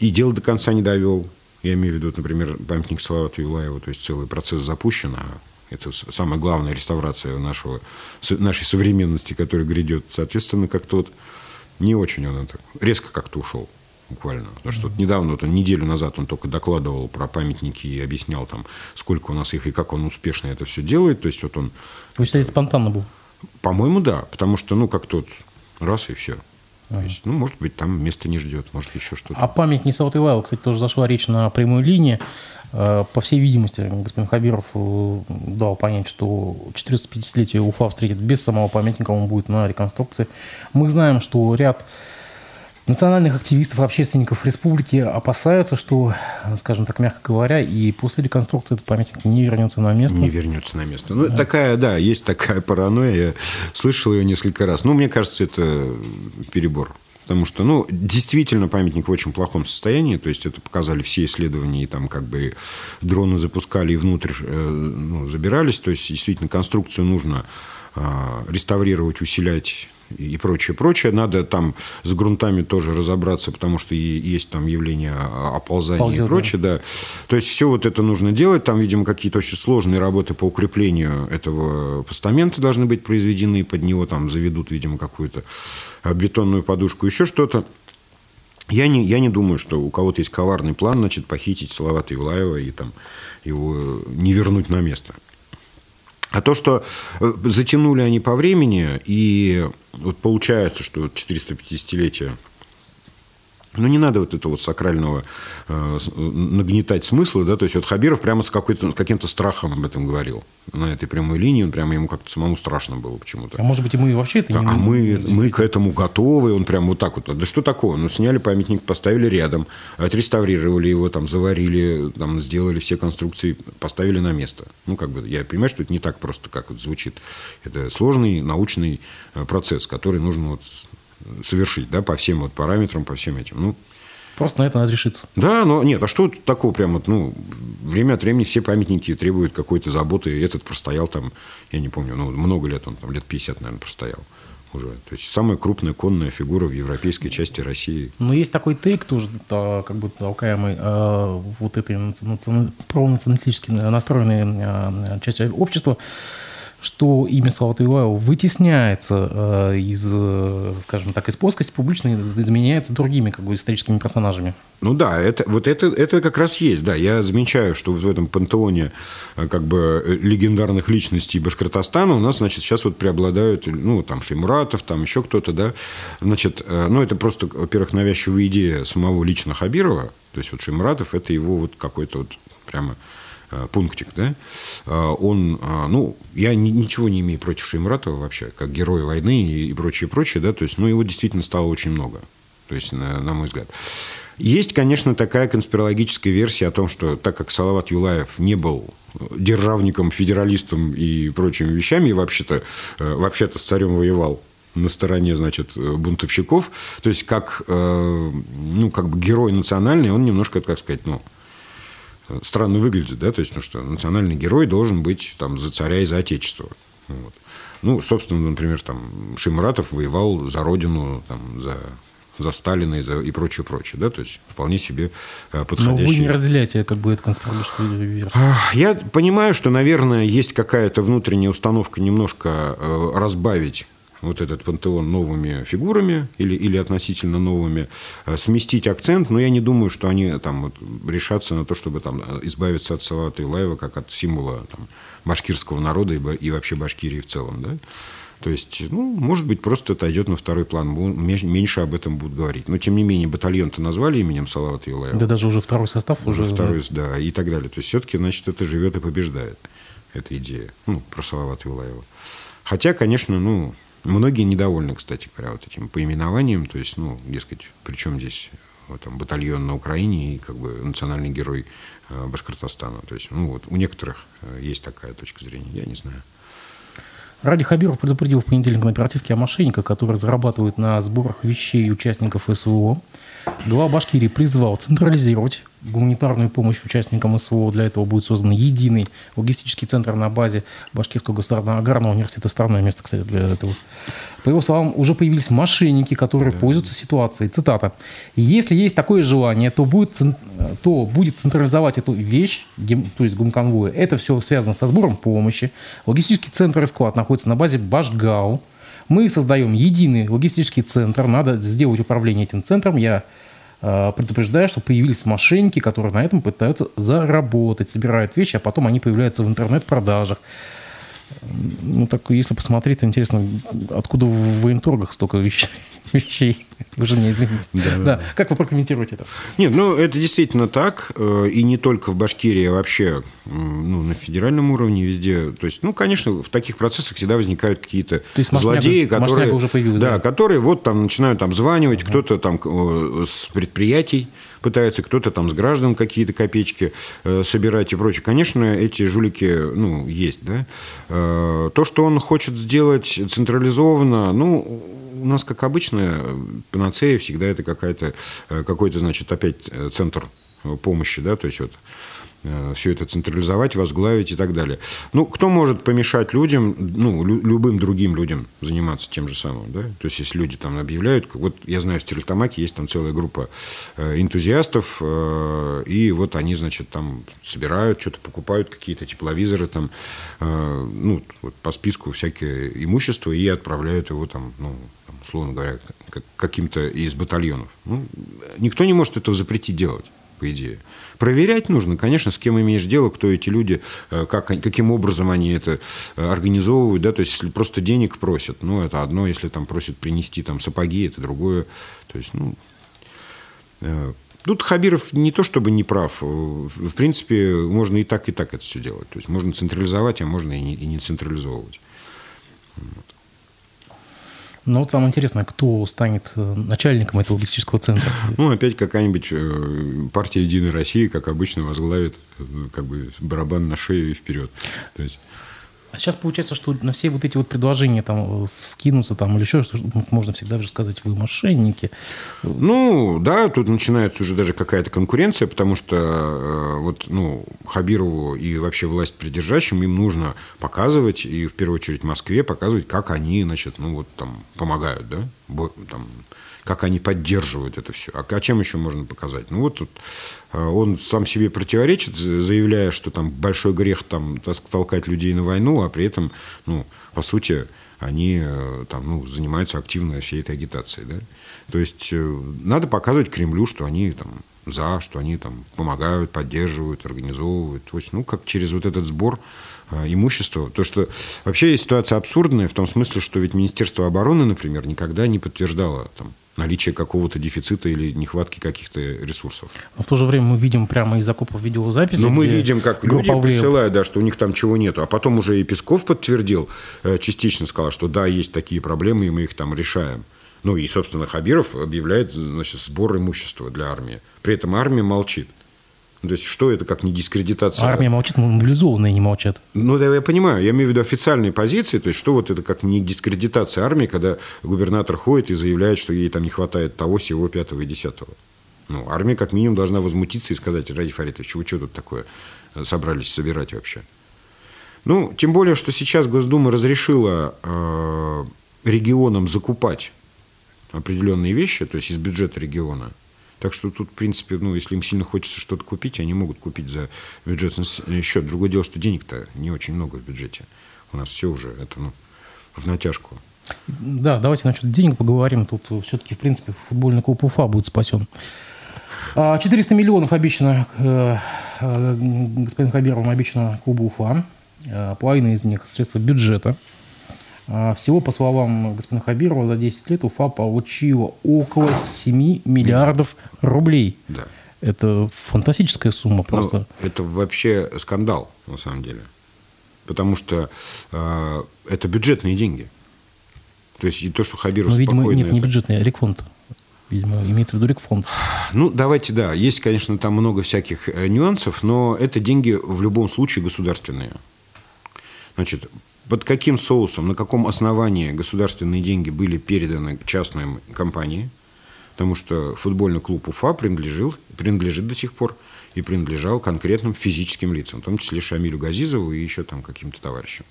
и дело до конца не довел. Я имею в виду, например, памятник Салавату Юлаеву, то есть целый процесс запущен, а это самая главная реставрация нашего, нашей современности, которая грядет. Соответственно, как-то вот не очень он это резко как-то ушел буквально. Потому что вот недавно, вот неделю назад он только докладывал про памятники и объяснял там, сколько у нас их и как он успешно это все делает. То есть вот он... Вы считаете, спонтанно был? По-моему, да. Потому что, ну, как тот раз и все. То есть, ну, может быть, там место не ждет, может, еще что-то. А памятник Саут Ивайло, кстати, тоже зашла речь на прямой линии. Э, по всей видимости, господин Хабиров э, дал понять, что 450-летие Уфа встретит без самого памятника, он будет на реконструкции. Мы знаем, что ряд национальных активистов, общественников республики опасаются, что, скажем так, мягко говоря, и после реконструкции этот памятник не вернется на место. Не вернется на место. Ну, да. такая, да, есть такая паранойя. Я слышал ее несколько раз. Ну, мне кажется, это перебор. Потому что, ну, действительно, памятник в очень плохом состоянии. То есть, это показали все исследования. И там как бы дроны запускали и внутрь э, ну, забирались. То есть, действительно, конструкцию нужно э, реставрировать, усилять и прочее, прочее. Надо там с грунтами тоже разобраться, потому что есть там явление оползания Ползет, и прочее, да. да. То есть все вот это нужно делать. Там, видимо, какие-то очень сложные работы по укреплению этого постамента должны быть произведены. Под него там заведут, видимо, какую-то бетонную подушку, еще что-то. Я не, я не думаю, что у кого-то есть коварный план, значит, похитить Салавата Юлаева и там его не вернуть на место. А то, что э, затянули они по времени, и вот получается, что 450-летие ну, не надо вот этого вот сакрального э, нагнетать смысла, да, то есть вот Хабиров прямо с какой-то, каким-то страхом об этом говорил. На этой прямой линии, он прямо ему как-то самому страшно было почему-то. А может быть, и мы вообще это да, не... А мы, мы к этому готовы, он прямо вот так вот. Да что такое? Ну, сняли памятник, поставили рядом, отреставрировали его, там, заварили, там, сделали все конструкции, поставили на место. Ну, как бы, я понимаю, что это не так просто, как вот звучит. Это сложный научный э, процесс, который нужно вот совершить, да, по всем вот параметрам, по всем этим. Ну, Просто на это надо решиться. Да, но нет, а что такого прямо, ну, время от времени все памятники требуют какой-то заботы. Этот простоял там, я не помню, ну, много лет, он там лет 50, наверное, простоял уже. То есть самая крупная конная фигура в европейской части России. Но есть такой тейк тоже, как бы толкаемый э, вот этой пронационалистически настроенной э, части общества, что имя Салавата вытесняется э, из, э, скажем так, из плоскости публичной, заменяется другими как бы, историческими персонажами. Ну да, это, вот это, это как раз есть. Да, я замечаю, что в этом пантеоне э, как бы легендарных личностей Башкортостана у нас, значит, сейчас вот преобладают, ну, там, Шеймуратов, там еще кто-то, да. Значит, ну, это просто, во-первых, навязчивая идея самого лично Хабирова. То есть вот Шеймуратов – это его вот какой-то вот прямо пунктик, да, э, он, э, ну, я ничего не имею против Шеймуратова вообще, как героя войны и прочее, прочее, да, то есть, ну, его действительно стало очень много, то есть, на, на мой взгляд. Есть, конечно, такая конспирологическая версия о том, что так как Салават Юлаев не был державником, федералистом и прочими вещами, и вообще-то, вообще-то с царем воевал, на стороне, значит, бунтовщиков. То есть, как, ну, как бы герой национальный, он немножко, как сказать, ну, странно выглядит, да, то есть, ну что, национальный герой должен быть там за царя и за отечество. Вот. Ну, собственно, например, там Шимратов воевал за родину, там, за за Сталина и, за, и прочее, прочее, да, то есть вполне себе подходящий. Но вы не разделяете как бы эту конспирологическую версию. Я понимаю, что, наверное, есть какая-то внутренняя установка немножко э, разбавить вот этот пантеон новыми фигурами или, или относительно новыми, э, сместить акцент, но я не думаю, что они там вот решатся на то, чтобы там э, избавиться от Салата Илаева как от символа там, башкирского народа и, и вообще Башкирии в целом, да. То есть, ну, может быть, просто это идет на второй план. Меньше об этом будут говорить. Но, тем не менее, батальон-то назвали именем Салавата Юлаева. Да даже уже второй состав уже. уже второй, да. да, и так далее. То есть, все-таки, значит, это живет и побеждает, эта идея. Ну, про Салавата Юлаева. Хотя, конечно, ну, Многие недовольны, кстати говоря, вот этим поименованием, то есть, ну, дескать, причем здесь вот, там, батальон на Украине и как бы национальный герой э, Башкортостана. То есть, ну, вот у некоторых э, есть такая точка зрения, я не знаю. Ради Хабиров предупредил в понедельник на оперативке о мошенниках, которые зарабатывают на сборах вещей участников СВО. Глава Башкирии призвал централизировать гуманитарную помощь участникам СВО. Для этого будет создан единый логистический центр на базе Башкирского государственного аграрного университета. Странное место, кстати, для этого. По его словам, уже появились мошенники, которые да. пользуются ситуацией. Цитата. «Если есть такое желание, то будет, то будет централизовать эту вещь, то есть гумконвоя. Это все связано со сбором помощи. Логистический центр и склад находится на базе Башгау. Мы создаем единый логистический центр. Надо сделать управление этим центром. Я Э, предупреждая, что появились мошенники, которые на этом пытаются заработать, собирают вещи, а потом они появляются в интернет-продажах. Ну, так, если посмотреть, то интересно, откуда в военторгах столько вещей? вещей. Вы же мне извините. Да, да. да. Как вы прокомментируете это? Нет, ну это действительно так. Э, и не только в Башкирии, а вообще ну, на федеральном уровне везде. То есть, ну, конечно, в таких процессах всегда возникают какие-то злодеи, которые, уже появилась, да, да, которые вот там начинают обзванивать, угу. кто-то там э, с предприятий пытается, кто-то там с граждан какие-то копеечки э, собирать и прочее. Конечно, эти жулики, ну, есть, да. То, что он хочет сделать централизованно, ну, у нас, как обычно, панацея всегда это какая-то, э, какой-то, значит, опять э, центр помощи, да, то есть вот Э, все это централизовать, возглавить и так далее. Ну, кто может помешать людям, ну, лю- любым другим людям заниматься тем же самым, да? То есть, если люди там объявляют, вот я знаю, в Стерлитамаке есть там целая группа э, энтузиастов, э, и вот они, значит, там собирают, что-то покупают, какие-то тепловизоры там, э, ну, вот по списку всякое имущество и отправляют его там, ну, условно говоря, каким-то из батальонов. Ну, никто не может этого запретить делать по идее. Проверять нужно, конечно, с кем имеешь дело, кто эти люди, э, как, каким образом они это э, организовывают. Да? То есть, если просто денег просят, ну, это одно, если там просят принести там, сапоги, это другое. То есть, ну, э, Тут Хабиров не то чтобы не прав. В принципе, можно и так, и так это все делать. То есть можно централизовать, а можно и не, и не централизовывать. Но вот самое интересное, кто станет э, начальником этого логистического центра? Ну, опять какая-нибудь э, партия «Единой России», как обычно, возглавит э, как бы барабан на шею и вперед. То есть а сейчас получается, что на все вот эти вот предложения там э, скинуться там или еще что можно всегда же сказать, вы мошенники. Ну, да, тут начинается уже даже какая-то конкуренция, потому что э, вот, ну, Хабирову и вообще власть придержащим им нужно показывать, и в первую очередь Москве показывать, как они, значит, ну, вот там помогают, да, там, как они поддерживают это все. А, а чем еще можно показать? Ну, вот тут он сам себе противоречит, заявляя, что там большой грех там толкать людей на войну, а при этом, ну, по сути, они э, там, ну, занимаются активно всей этой агитацией. Да? То есть э, надо показывать Кремлю, что они там за, что они там помогают, поддерживают, организовывают. То есть, ну, как через вот этот сбор э, имущества. То, что вообще ситуация абсурдная в том смысле, что ведь Министерство обороны, например, никогда не подтверждало там, наличие какого-то дефицита или нехватки каких-то ресурсов. Но в то же время мы видим прямо из окопов видеозаписи. Но мы видим, как групповые... люди присылают, да, что у них там чего нету. А потом уже и Песков подтвердил, э, частично сказал, что да, есть такие проблемы, и мы их там решаем. Ну и, собственно, Хабиров объявляет значит, сбор имущества для армии. При этом армия молчит. То есть, что это как не дискредитация? Армия молчит, мобилизованные не молчат. Ну, да, я понимаю. Я имею в виду официальные позиции. То есть, что вот это как не дискредитация армии, когда губернатор ходит и заявляет, что ей там не хватает того, сего, пятого и десятого. Ну, армия как минимум должна возмутиться и сказать, Ради Фаритович, вы что тут такое собрались собирать вообще? Ну, тем более, что сейчас Госдума разрешила э, регионам закупать определенные вещи, то есть из бюджета региона – так что тут, в принципе, ну, если им сильно хочется что-то купить, они могут купить за бюджетный счет. Другое дело, что денег-то не очень много в бюджете. У нас все уже это, ну, в натяжку. Да, давайте насчет денег поговорим. Тут все-таки, в принципе, футбольный клуб Уфа будет спасен. 400 а, миллионов обещано э, э, господин Хабировым обещано клубу Уфа. Э, половина из них средства бюджета. А, всего, по словам господина Хабирова, за 10 лет Уфа получила около 7 миллиардов рублей. Да. Это фантастическая сумма просто. Но это вообще скандал, на самом деле. Потому что э, это бюджетные деньги. То есть и то, что Хабиров ну, видимо, спокойно... Нет, не бюджетный, а рекфонд. Видимо, имеется в виду рекфонд. Ну, давайте, да. Есть, конечно, там много всяких э, нюансов, но это деньги в любом случае государственные. Значит, под каким соусом, на каком основании государственные деньги были переданы частной компании, потому что футбольный клуб Уфа принадлежил, принадлежит до сих пор и принадлежал конкретным физическим лицам, в том числе Шамилю Газизову и еще там каким-то товарищам.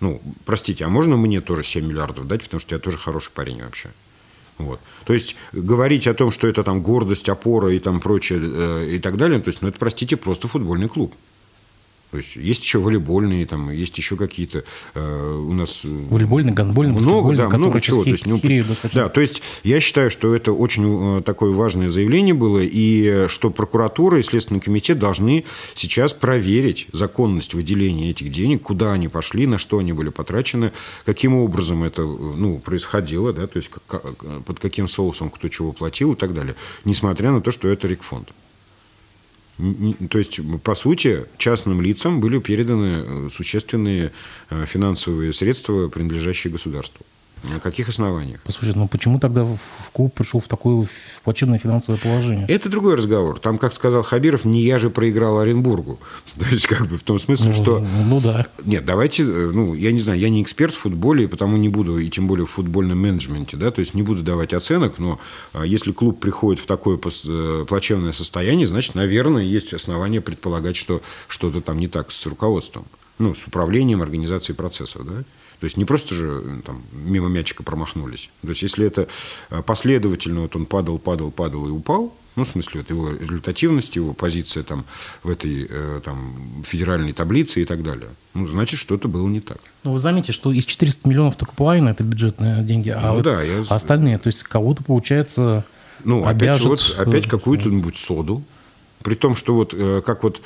Ну, простите, а можно мне тоже 7 миллиардов дать, потому что я тоже хороший парень вообще. Вот. То есть говорить о том, что это там гордость, опора и там прочее э, и так далее, то есть, ну это, простите, просто футбольный клуб. То есть есть еще волейбольные, там, есть еще какие-то э, у нас... Э, волейбольный, гандбольный, много, да, много чего. То есть, ну, да, то есть я считаю, что это очень э, такое важное заявление было, и что прокуратура и Следственный комитет должны сейчас проверить законность выделения этих денег, куда они пошли, на что они были потрачены, каким образом это ну, происходило, да, то есть как, под каким соусом кто чего платил и так далее, несмотря на то, что это рекфонд. То есть, по сути, частным лицам были переданы э, существенные э, финансовые средства, принадлежащие государству. На каких основаниях? Послушайте, ну почему тогда в клуб пришел в такую плачевное финансовое положение. Это другой разговор. Там, как сказал Хабиров, не я же проиграл Оренбургу. То есть, как бы в том смысле, Ну, что... ну да. Нет, давайте, э, ну, я не знаю, я не эксперт в футболе, и потому не буду, и тем более в футбольном менеджменте, да, то есть не буду давать оценок, но а, если клуб приходит в такое э, плачевное состояние, значит, наверное, есть основания предполагать, что что-то там не так с руководством, ну, с управлением организацией процессов, да. То есть не просто же э, там, мимо мячика промахнулись. То есть если это э, последовательно, вот он падал, падал, падал и упал, ну, в смысле, вот его результативность, его позиция там, в этой э, там, федеральной таблице и так далее, ну, значит, что-то было не так. Ну, вы заметите, что из 400 миллионов только половина это бюджетные деньги, а Ну вот да, я- остальные, то есть кого-то, получается, Ну, опять, обяжут, вот, опять э, какую-то-нибудь соду. При том, что вот э, как вот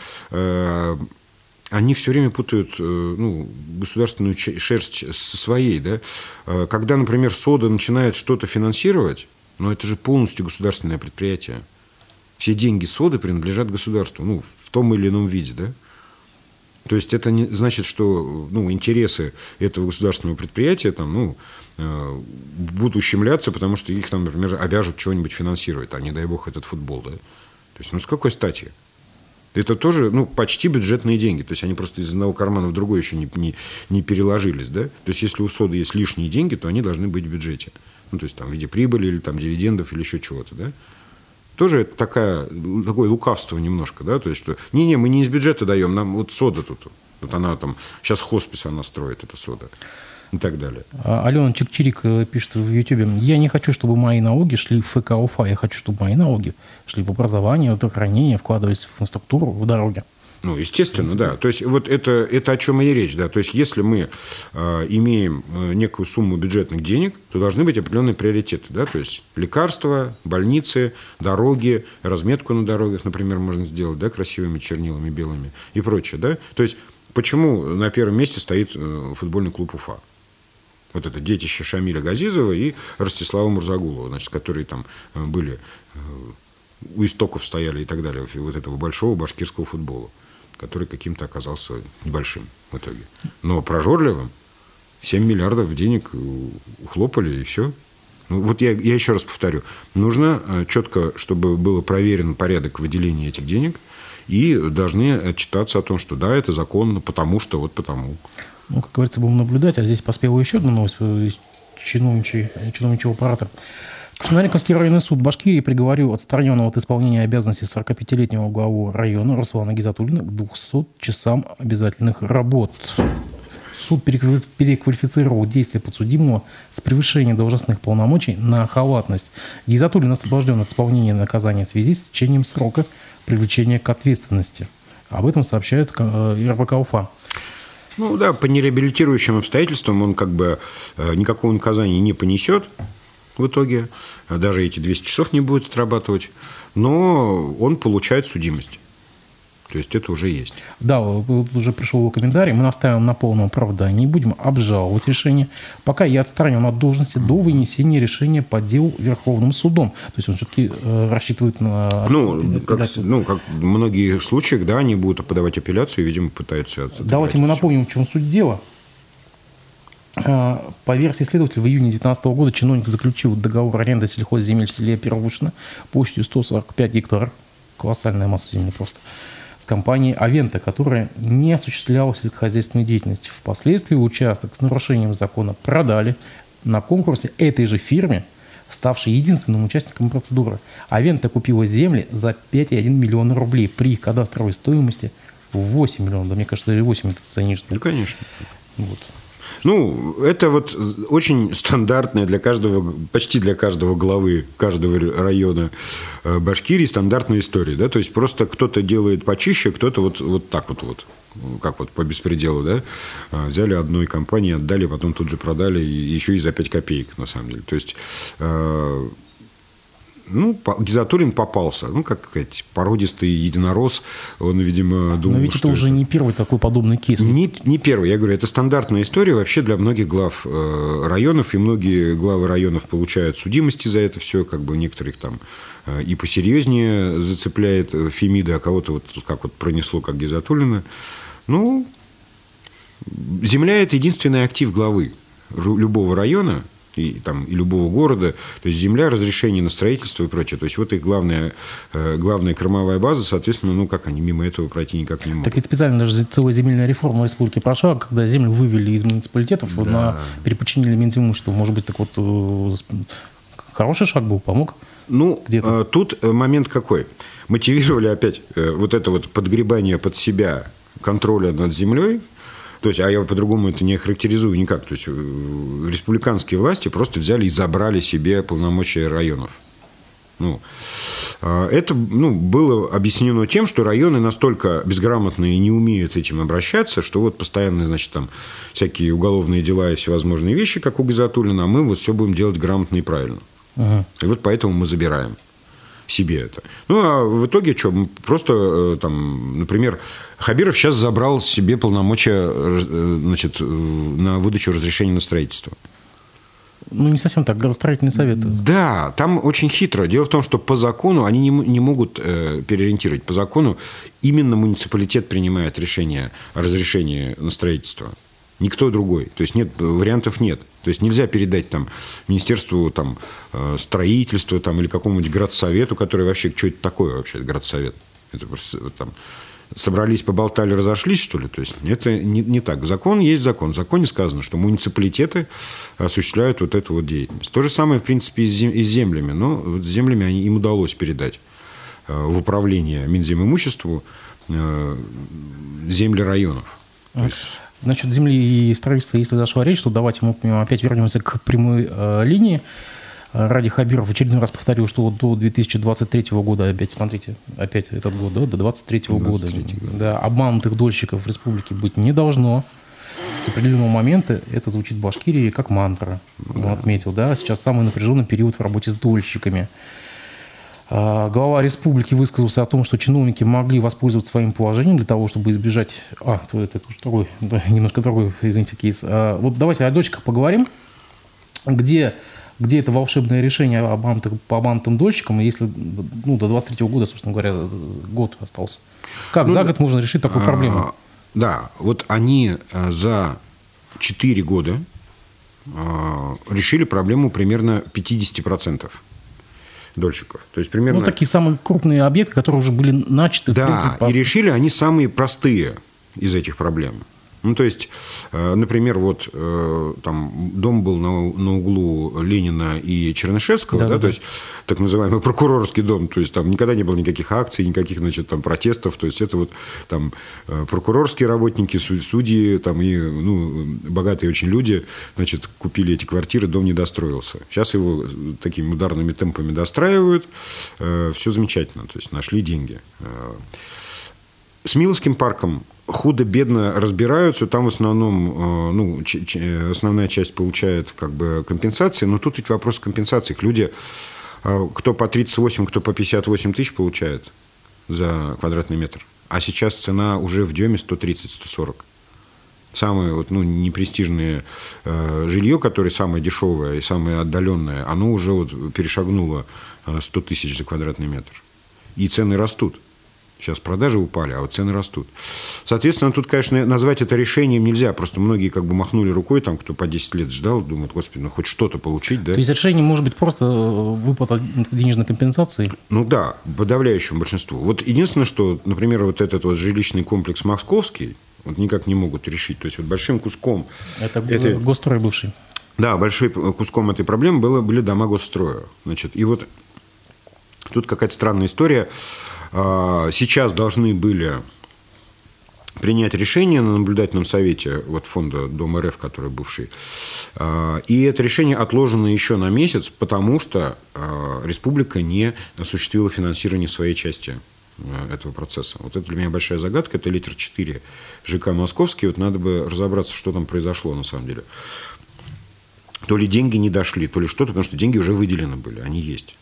они все время путают э, ну, государственную шерсть со своей. Да? Э, Когда, например, сода начинает что-то финансировать, но это же полностью государственное предприятие. Все деньги соды принадлежат государству, ну, в том или ином виде, да? То есть это не значит, что ну, интересы этого государственного предприятия там, ну, э, будут ущемляться, потому что их, там, например, обяжут что-нибудь финансировать, а не дай бог этот футбол. Да? То есть, ну с какой стати? Это тоже ну, почти бюджетные деньги. То есть они просто из одного кармана в другой еще не, не, не переложились. Да? То есть если у соды есть лишние деньги, то они должны быть в бюджете. Ну, то есть там в виде прибыли или там дивидендов или еще чего-то. Да? Тоже это такая, такое лукавство немножко, да, то есть, что не-не, мы не из бюджета даем, нам вот сода тут, вот она там, сейчас хоспис она строит, эта сода, и так далее. А Алена Чикчирик э, пишет в Ютубе, я не хочу, чтобы мои налоги шли в ФК Уфа, я хочу, чтобы мои налоги шли в образование, в здравоохранение, вкладывались в инфраструктуру, в дороги. Ну, естественно, да. То есть вот это, это о чем и речь, да. То есть если мы э, имеем э, некую сумму бюджетных денег, то должны быть определенные приоритеты, да. То есть лекарства, больницы, дороги, разметку на дорогах, например, можно сделать, да, красивыми чернилами белыми и прочее, да. То есть почему на первом месте стоит э, футбольный клуб Уфа? Вот это детище Шамиля Газизова и Ростислава Мурзагулова, значит, которые там э, были э, у истоков стояли и так далее, вот этого большого башкирского футбола, который каким-то оказался небольшим в итоге. Но прожорливым 7 миллиардов денег э, ухлопали, и все. Ну, вот я, я еще раз повторю. Нужно четко, чтобы был проверен порядок выделения этих денег, и должны отчитаться о том, что да, это законно, потому что вот потому. Ну, как говорится, будем наблюдать. А здесь поспела еще одна новость э, из чиновничьей, чиновничьего аппарата. Кушнаренковский районный суд Башкирии приговорил отстраненного от исполнения обязанностей 45-летнего главу района Руслана Гизатуллина к 200 часам обязательных работ. Суд переквали- переквалифицировал действия подсудимого с превышением должностных полномочий на халатность. Гизатуллин освобожден от исполнения наказания в связи с течением срока привлечения к ответственности. Об этом сообщает э, РБК Уфа. Ну да, по нереабилитирующим обстоятельствам он как бы э, никакого наказания не понесет в итоге. Даже эти 200 часов не будет отрабатывать. Но он получает судимость. То есть это уже есть. Да, уже пришел его комментарий. Мы настаиваем на полном оправдании, будем обжаловать решение, пока я отстранен от должности до вынесения решения по делу Верховным судом. То есть он все-таки э, рассчитывает на... Ну как, ну, как в многих случаях, да, они будут подавать апелляцию, и, видимо, пытаются... Давайте мы напомним, в чем суть дела. А, По версии следователя, в июне 2019 года чиновник заключил договор аренды сельхозземель в селе Первушино площадью 145 гектар, колоссальная масса земли просто, компанией «Авента», которая не осуществляла сельскохозяйственную деятельность. Впоследствии участок с нарушением закона продали на конкурсе этой же фирме, ставшей единственным участником процедуры. «Авента» купила земли за 5,1 миллиона рублей при кадастровой стоимости в 8 миллионов. Да мне кажется, или 8 это цинично. Ну, конечно. Вот. Ну, это вот очень стандартная для каждого, почти для каждого главы каждого района э, Башкирии стандартная история, да, то есть просто кто-то делает почище, кто-то вот, вот так вот, вот, как вот по беспределу, да, А, взяли одной компании, отдали, потом тут же продали, и еще и за 5 копеек, на самом деле. То есть, э, ну, Гизатуллин попался, ну, как сказать, породистый единорос, он, видимо, думал, Но ведь что это уже не первый такой подобный кейс. не, не первый, я говорю, это стандартная история вообще для многих глав э, районов, и многие главы районов получают судимости за это все, как бы некоторых там э, и посерьезнее зацепляет э, Фемида, а кого-то вот как вот пронесло, как Гизатуллина. Ну, земля – это единственный актив главы любого района, и, там, и любого города. То есть земля, разрешение на строительство и прочее. То есть вот их главная, э, главная кормовая база, соответственно, ну как они мимо этого пройти никак не могут. Так ведь специально даже целая земельная реформа в республике прошла, когда землю вывели из муниципалитетов да. на переподчинили Минзимуществу. Может быть, так вот э, хороший шаг был, помог? Ну, где-то. Э, тут момент какой? Мотивировали опять вот это вот подгребание под себя контроля над землей – то есть, а я по-другому это не характеризую никак. То есть, э, республиканские власти просто взяли и забрали себе полномочия районов. Ну, а это ну, было объяснено тем, что районы настолько безграмотные и не умеют этим обращаться, что вот постоянно, значит, там всякие уголовные дела и всевозможные вещи, как у Газатулина, а мы вот все будем делать грамотно и правильно. Ага. И вот поэтому мы забираем себе это. Ну, а в итоге что? Просто, э, там, например, Хабиров сейчас забрал себе полномочия э, значит, э, на выдачу разрешения на строительство. Ну, не совсем так, градостроительный совет. Да, там очень хитро. Дело в том, что по закону они не, не могут э, переориентировать. По закону именно муниципалитет принимает решение о разрешении на строительство. Никто другой. То есть нет, вариантов нет. То есть нельзя передать там Министерству там, э, строительства там, или какому-нибудь градсовету, который вообще, что это такое вообще, градсовет? Это просто там собрались, поболтали, разошлись, что ли? То есть это не, не так. Закон есть закон. В законе сказано, что муниципалитеты осуществляют вот эту вот деятельность. То же самое, в принципе, и с, землями. Но вот с землями они, им удалось передать э, в управление Минземимуществу э, земли районов. То есть, Значит, земли и строительства, если зашла речь, то давайте мы опять вернемся к прямой э, линии. Ради Хабиров в очередной раз повторил, что вот до 2023 года, опять смотрите, опять этот год, да, до 2023 года, да, обманутых дольщиков в республике быть не должно. С определенного момента это звучит в Башкирии как мантра. Он отметил, да, сейчас самый напряженный период в работе с дольщиками. А, глава республики высказался о том, что чиновники могли воспользоваться своим положением для того, чтобы избежать... А, это, это уже другой, да, немножко другой, извините, кейс. А, вот давайте о дочках поговорим. Где, где это волшебное решение обманутых, по обманутым дольщикам, если ну, до 23 года, собственно говоря, год остался? Как ну, за год можно решить такую проблему? А, да, вот они э, за 4 года решили проблему примерно 50% дольщиков. То есть примерно... Ну, такие самые крупные объекты, которые уже были начаты. Да, в принципе, и решили они самые простые из этих проблем. Ну, то есть, э, например, вот э, там дом был на, на углу Ленина и Чернышевского, да, да, да, то есть так называемый прокурорский дом, то есть там никогда не было никаких акций, никаких, значит, там протестов, то есть это вот там э, прокурорские работники, судьи, там и, ну, богатые очень люди, значит, купили эти квартиры, дом не достроился. Сейчас его такими ударными темпами достраивают, все замечательно, то есть нашли деньги. С Миловским парком худо-бедно разбираются, там в основном, э, ну, основная часть получает как бы компенсации, но тут ведь вопрос компенсации. Люди, э, кто по 38, кто по 58 тысяч получает за квадратный метр, а сейчас цена уже в Деме 130-140. Самое вот, ну, непрестижное э, жилье, которое самое дешевое и самое отдаленное, оно уже вот перешагнуло 100 тысяч за квадратный метр. И цены растут. Сейчас продажи упали, а вот цены растут. Соответственно, тут, конечно, назвать это решением нельзя. Просто многие как бы махнули рукой, там, кто по 10 лет ждал, думают, господи, ну хоть что-то получить, да? То есть решение может быть просто э, выплата денежной компенсации? Ну да, подавляющему большинству. Вот единственное, что, например, вот этот вот жилищный комплекс Московский, вот никак не могут решить. То есть вот большим куском... Это этой... госстрой бывший. Да, большим куском этой проблемы было, были дома госстроя. Значит, и вот тут какая-то странная история. А, сейчас должны были принять решение на наблюдательном совете вот фонда Дом РФ, который бывший. А, и это решение отложено еще на месяц, потому что а, республика не осуществила финансирование своей части этого процесса. Вот это для меня большая загадка. Это литр 4 ЖК «Московский». Вот надо бы разобраться, что там произошло на самом деле. То ли деньги не дошли, то ли что-то, потому что деньги уже выделены были, они есть.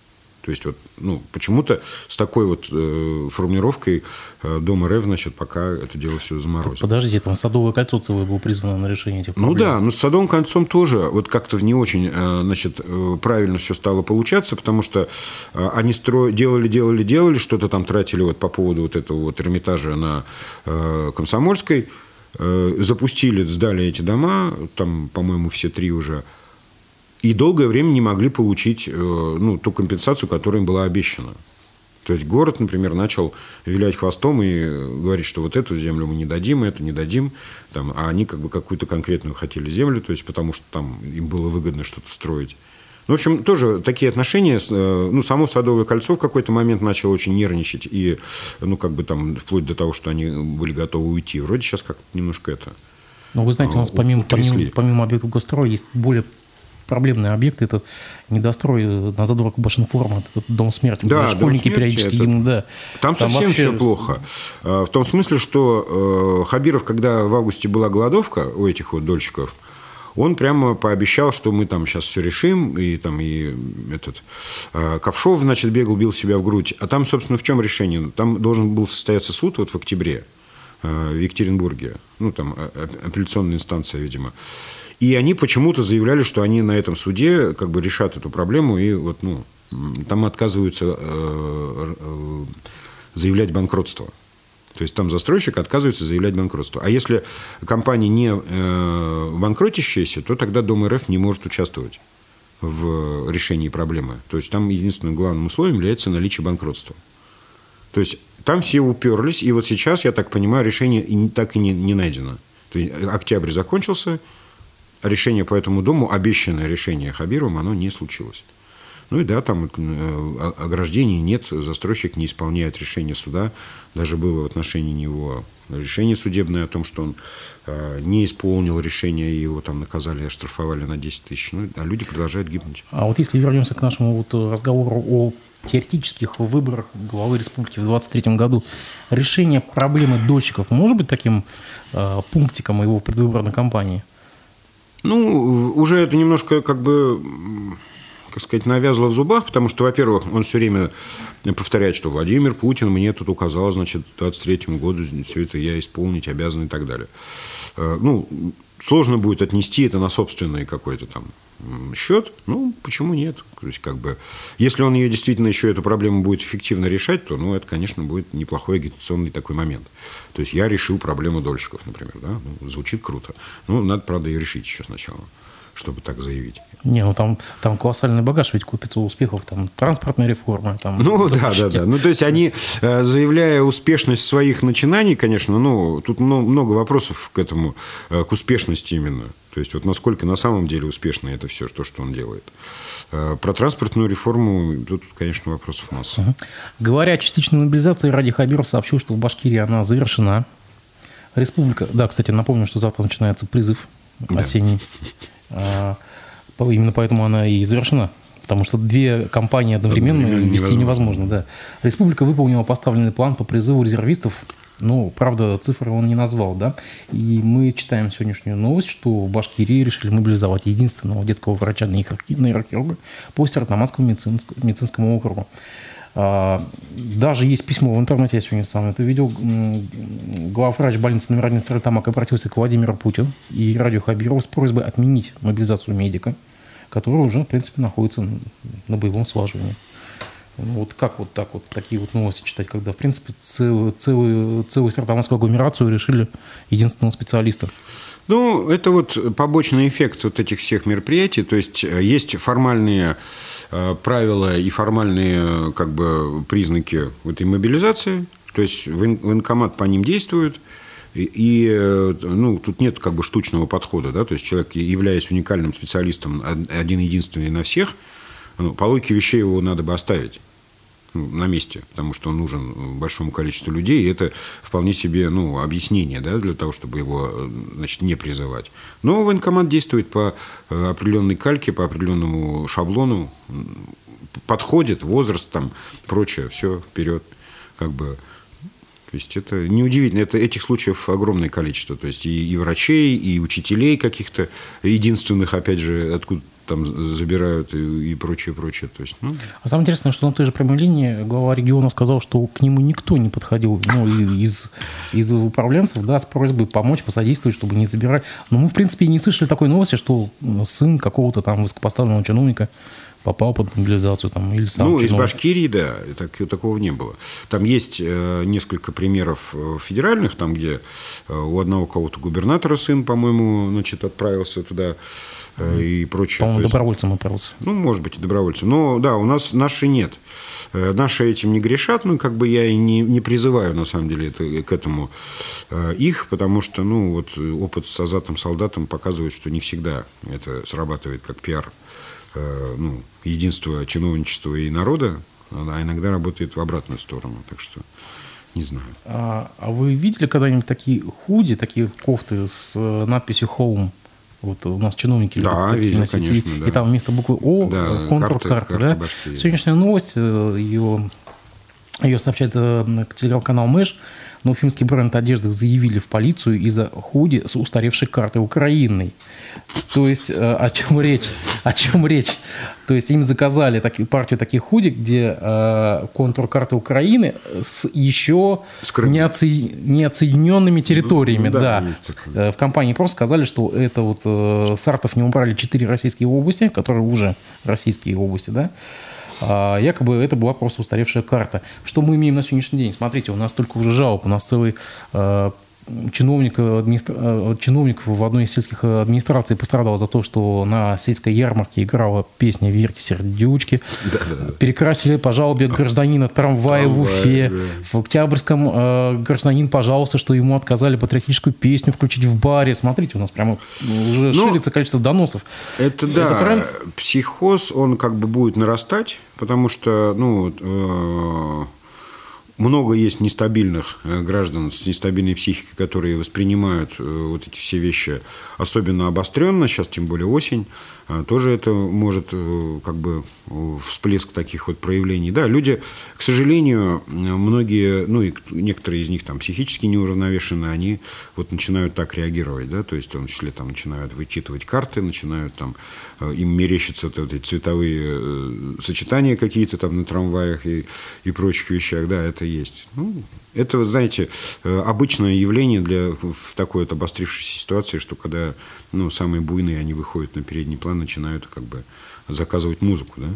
То есть вот, ну, почему-то с такой вот э, формулировкой э, Дом РФ, значит, пока это дело все заморозило. Подождите, там Садовое кольцо целое было призвано на решение этих проблем. Ну да, но с Садовым кольцом тоже вот как-то не очень, э, значит, э, правильно все стало получаться, потому что э, они стро... делали, делали, делали, что-то там тратили вот по поводу вот этого вот Эрмитажа на э, Комсомольской, э, запустили, сдали эти дома, там, по-моему, все три уже, и долгое время не могли получить ну, ту компенсацию, которая им была обещана. То есть город, например, начал вилять хвостом и говорить, что вот эту землю мы не дадим, эту не дадим, там, а они как бы какую-то конкретную хотели землю, то есть потому что там им было выгодно что-то строить. Ну, в общем, тоже такие отношения, э, ну, само Садовое кольцо в какой-то момент начало очень нервничать, и, ну, как бы там, вплоть до того, что они были готовы уйти. Вроде сейчас как-то немножко это Ну, вы знаете, у нас помимо, помимо, помимо объектов госстроя есть более проблемные объекты, это недострой на задворках Башинформа, это дом смерти, да, школьники смерти, периодически это... гибнут, да. Там, там совсем вообще... все плохо. А, в том смысле, что э, Хабиров, когда в августе была голодовка у этих вот дольщиков, он прямо пообещал, что мы там сейчас все решим, и там и этот э, Ковшов, значит, бегал, бил себя в грудь. А там, собственно, в чем решение? Там должен был состояться суд вот в октябре э, в Екатеринбурге, ну, там апелляционная инстанция, видимо. И они почему-то заявляли, что они на этом суде как бы решат эту проблему, и вот, ну, там отказываются э, э, заявлять банкротство. То есть там застройщик отказывается заявлять банкротство. А если компания не э, банкротящаяся, то тогда Дом РФ не может участвовать в решении проблемы. То есть там единственным главным условием является наличие банкротства. То есть там все уперлись, и вот сейчас, я так понимаю, решение так и не, не найдено. То есть октябрь закончился, решение по этому дому, обещанное решение Хабировым, оно не случилось. Ну и да, там э, ограждений нет, застройщик не исполняет решение суда. Даже было в отношении него решение судебное о том, что он э, не исполнил решение, его там наказали, оштрафовали на 10 тысяч. Ну, а люди продолжают гибнуть. А вот если вернемся к нашему вот разговору о теоретических выборах главы республики в 2023 году, решение проблемы дольщиков может быть таким э, пунктиком его предвыборной кампании? Ну, уже это немножко как бы как сказать, навязло в зубах, потому что, во-первых, он все время повторяет, что Владимир Путин мне тут указал, значит, к 23 году все это я исполнить обязан и так далее. Э, ну, сложно будет отнести это на собственный какой-то там счет, ну, почему нет? То есть, как бы, если он ее действительно еще эту проблему будет эффективно решать, то, ну, это, конечно, будет неплохой агитационный такой момент. То есть, я решил проблему дольщиков, например, да, ну, звучит круто. Ну, надо, правда, ее решить еще сначала чтобы так заявить. Не, ну там, там колоссальный багаж ведь купится успехов, там транспортная реформа. Там, ну да, да, да. Ну то есть они, э, заявляя успешность своих начинаний, конечно, ну тут много вопросов к этому, э, к успешности именно. То есть вот насколько на самом деле успешно это все, то, что он делает. Э, про транспортную реформу тут, конечно, вопросов масса. Угу. Говоря о частичной мобилизации, Ради Хабиров сообщил, что в Башкирии она завершена. Республика, да, кстати, напомню, что завтра начинается призыв осенний. Да. А, именно поэтому она и завершена. Потому что две компании одновременно, одновременно вести невозможно. невозможно да. Республика выполнила поставленный план по призыву резервистов. Ну, правда, цифры он не назвал, да. И мы читаем сегодняшнюю новость, что в Башкирии решили мобилизовать единственного детского врача-нейрохирурга по Стерлитаманскому медицинскому округу. А, даже есть письмо в интернете, я сегодня сам это видел. Главврач больницы номер один Стерлитамак обратился к Владимиру Путину и Радио Хабирову с просьбой отменить мобилизацию медика, который уже, в принципе, находится на боевом слаживании. Ну, вот как вот так вот такие вот новости читать, когда, в принципе, целую, целую, целую Стерлитаманскую агломерацию решили единственного специалиста? Ну, это вот побочный эффект вот этих всех мероприятий. То есть э, есть формальные правила и формальные как бы признаки этой мобилизации. То есть военкомат по ним действует. И, э, ну, тут нет как бы штучного подхода, да, то есть человек, являясь уникальным специалистом, один единственный на всех, ну, по логике вещей его надо бы оставить на месте, потому что он нужен большому количеству людей, и это вполне себе ну, объяснение да, для того, чтобы его значит, не призывать. Но военкомат действует по э, определенной кальке, по определенному шаблону, подходит, возраст там, прочее, все вперед, как бы то есть это неудивительно, это этих случаев огромное количество. То есть и, и врачей, и учителей каких-то, единственных, опять же, откуда там забирают и, и прочее, прочее. То есть, ну... А самое интересное, что на той же прямой линии глава региона сказал, что к нему никто не подходил ну, из, из управленцев да, с просьбой помочь, посодействовать, чтобы не забирать. Но мы, в принципе, и не слышали такой новости, что сын какого-то там высокопоставленного чиновника попал под мобилизацию там, или сам Ну, чиновник. из Башкирии, да, так, такого не было. Там есть э, несколько примеров э, федеральных, там, где э, у одного кого-то губернатора сын, по-моему, значит, отправился туда и прочее. По-моему, есть- добровольцам операция. ну, может быть, и добровольцы. Но да, у нас наши нет. Э, Наши этим не грешат, ну, как бы я и не, не призываю, на самом деле, это, к этому э, их, потому что, ну, вот э, опыт с Азатом Солдатом показывает, что не всегда это срабатывает как пиар, э, ну, единство чиновничества и народа, а иногда работает в обратную сторону. Так что не знаю. А, а вы видели когда-нибудь такие худи, такие кофты с э, надписью «Home»? Вот у нас чиновники Да, любят носить. И- конечно, и, да. там вместо буквы О Да, э, контур карты- карты. карты да? башки. Сегодняшняя новость, э, ее, ее сообщает э, телеграм-канал Мэш, но уфимский бренд одежды заявили в полицию из-за худи с устаревшей картой Украины. То есть э, о чем речь? О чем речь? То есть им заказали таки- партию таких худи, где э, контур карты Украины с еще неоци- неоцененными территориями. Ну, да, да. Э, В компании просто сказали, что это вот э, Сартов не убрали четыре российские области, которые уже российские области, да. А якобы это была просто устаревшая карта. Что мы имеем на сегодняшний день? Смотрите, у нас только уже жалоб, у нас целый э, чиновник, администра- э, чиновник в одной из сельских администраций пострадал за то, что на сельской ярмарке играла песня «Верки сердючки». Перекрасили по жалобе гражданина трамвая в Уфе. да. В Октябрьском э, гражданин пожаловался, что ему отказали патриотическую песню включить в баре. Смотрите, у нас прямо уже Ну, ширится количество доносов. Это да, тренд? психоз, он как бы будет нарастать, потому что, ну, э, много есть нестабильных э, граждан с нестабильной психикой, которые воспринимают э, вот эти все вещи особенно обостренно, сейчас тем более осень, тоже это может э, как бы всплеск таких вот проявлений. Да, люди, к сожалению, многие, ну и некоторые из них там психически неуравновешенные, они вот начинают так реагировать, да, то есть в том числе там начинают вычитывать карты, начинают там, э, им мерещатся вот эти цветовые э, сочетания какие-то там на трамваях и, и прочих вещах, да, это есть. Ну, это, знаете, э, обычное явление для в такой вот обострившейся ситуации, что когда ну, самые буйные, они выходят на передний план, начинают как бы заказывать музыку, да.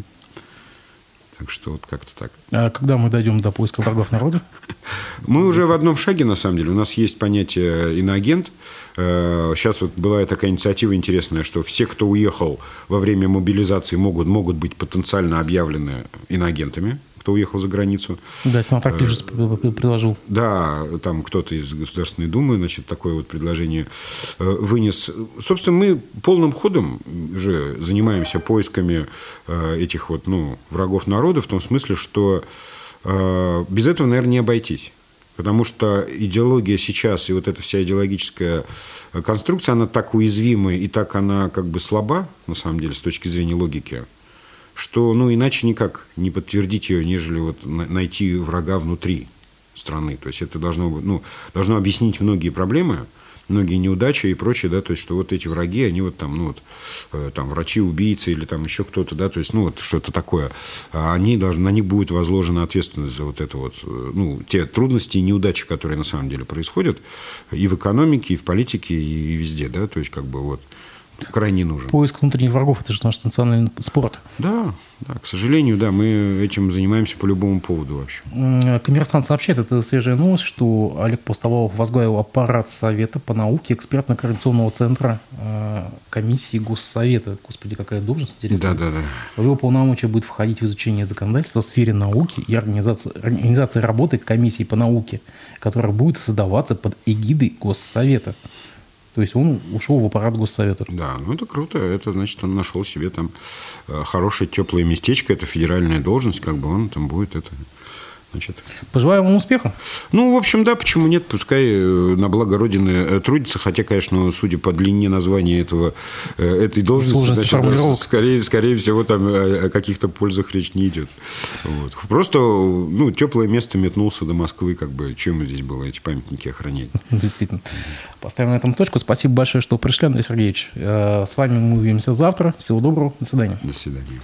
Так что вот как-то так. А когда мы дойдем до поиска врагов народа? Мы уже в одном шаге, на самом деле. У нас есть понятие иноагент. Э, Сейчас вот была такая инициатива интересная, что все, кто уехал во время мобилизации, могут, могут быть потенциально объявлены иноагентами, кто уехал за границу. Да, Сенатор Клижес предложил. Да, там кто-то из Государственной Думы, значит, такое вот предложение э, вынес. Собственно, мы полным ходом уже занимаемся поисками э, этих вот, ну, врагов народа, в том смысле, что э, без этого, наверное, не обойтись. Потому что идеология сейчас и вот эта вся идеологическая э, конструкция, она так уязвима и так она как бы слаба, на самом деле, с точки зрения логики, что ну, иначе никак не подтвердить ее, нежели вот на- найти врага внутри страны. То есть это должно, ну, должно объяснить многие проблемы, многие неудачи и прочее, да, то есть что вот эти враги, они вот там, ну вот, э, там врачи-убийцы или там еще кто-то, да, то есть, ну вот что-то такое, А они должны, на них будет возложена ответственность за вот это вот, э, ну, те трудности и неудачи, которые на самом деле происходят и в экономике, и в политике, и везде, да, то есть как бы вот крайне нужен. Поиск внутренних врагов – это же наш национальный спорт. Да, да, к сожалению, да, мы этим занимаемся по любому поводу вообще. Коммерсант сообщает, это свежая новость, что Олег Постовалов возглавил аппарат Совета по науке экспертно-координационного центра э, комиссии Госсовета. Господи, какая должность интересная. Да, да, да. В его полномочия будет входить в изучение законодательства в сфере науки и организация, организация работы комиссии по науке, которая будет создаваться под эгидой Госсовета. То есть он ушел в аппарат Госсовета. Да, ну это круто. Это значит, он нашел себе там э, хорошее теплое местечко, это федеральная должность, как бы он там будет это. Значит. Пожелаем вам успеха. Ну, в общем, да, почему нет, пускай э, на благо Родины э, трудится, хотя, конечно, судя по длине названия этого, э, этой должности, значит, да, скорее, скорее всего, там о каких-то пользах речь не идет. Вот. Просто, ну, теплое место метнулся до Москвы, как бы, чем здесь было эти памятники охранять? Действительно. Поставим на этом точку. Спасибо большое, что пришли, Андрей Сергеевич. С вами мы увидимся завтра. Всего доброго. До свидания. До свидания.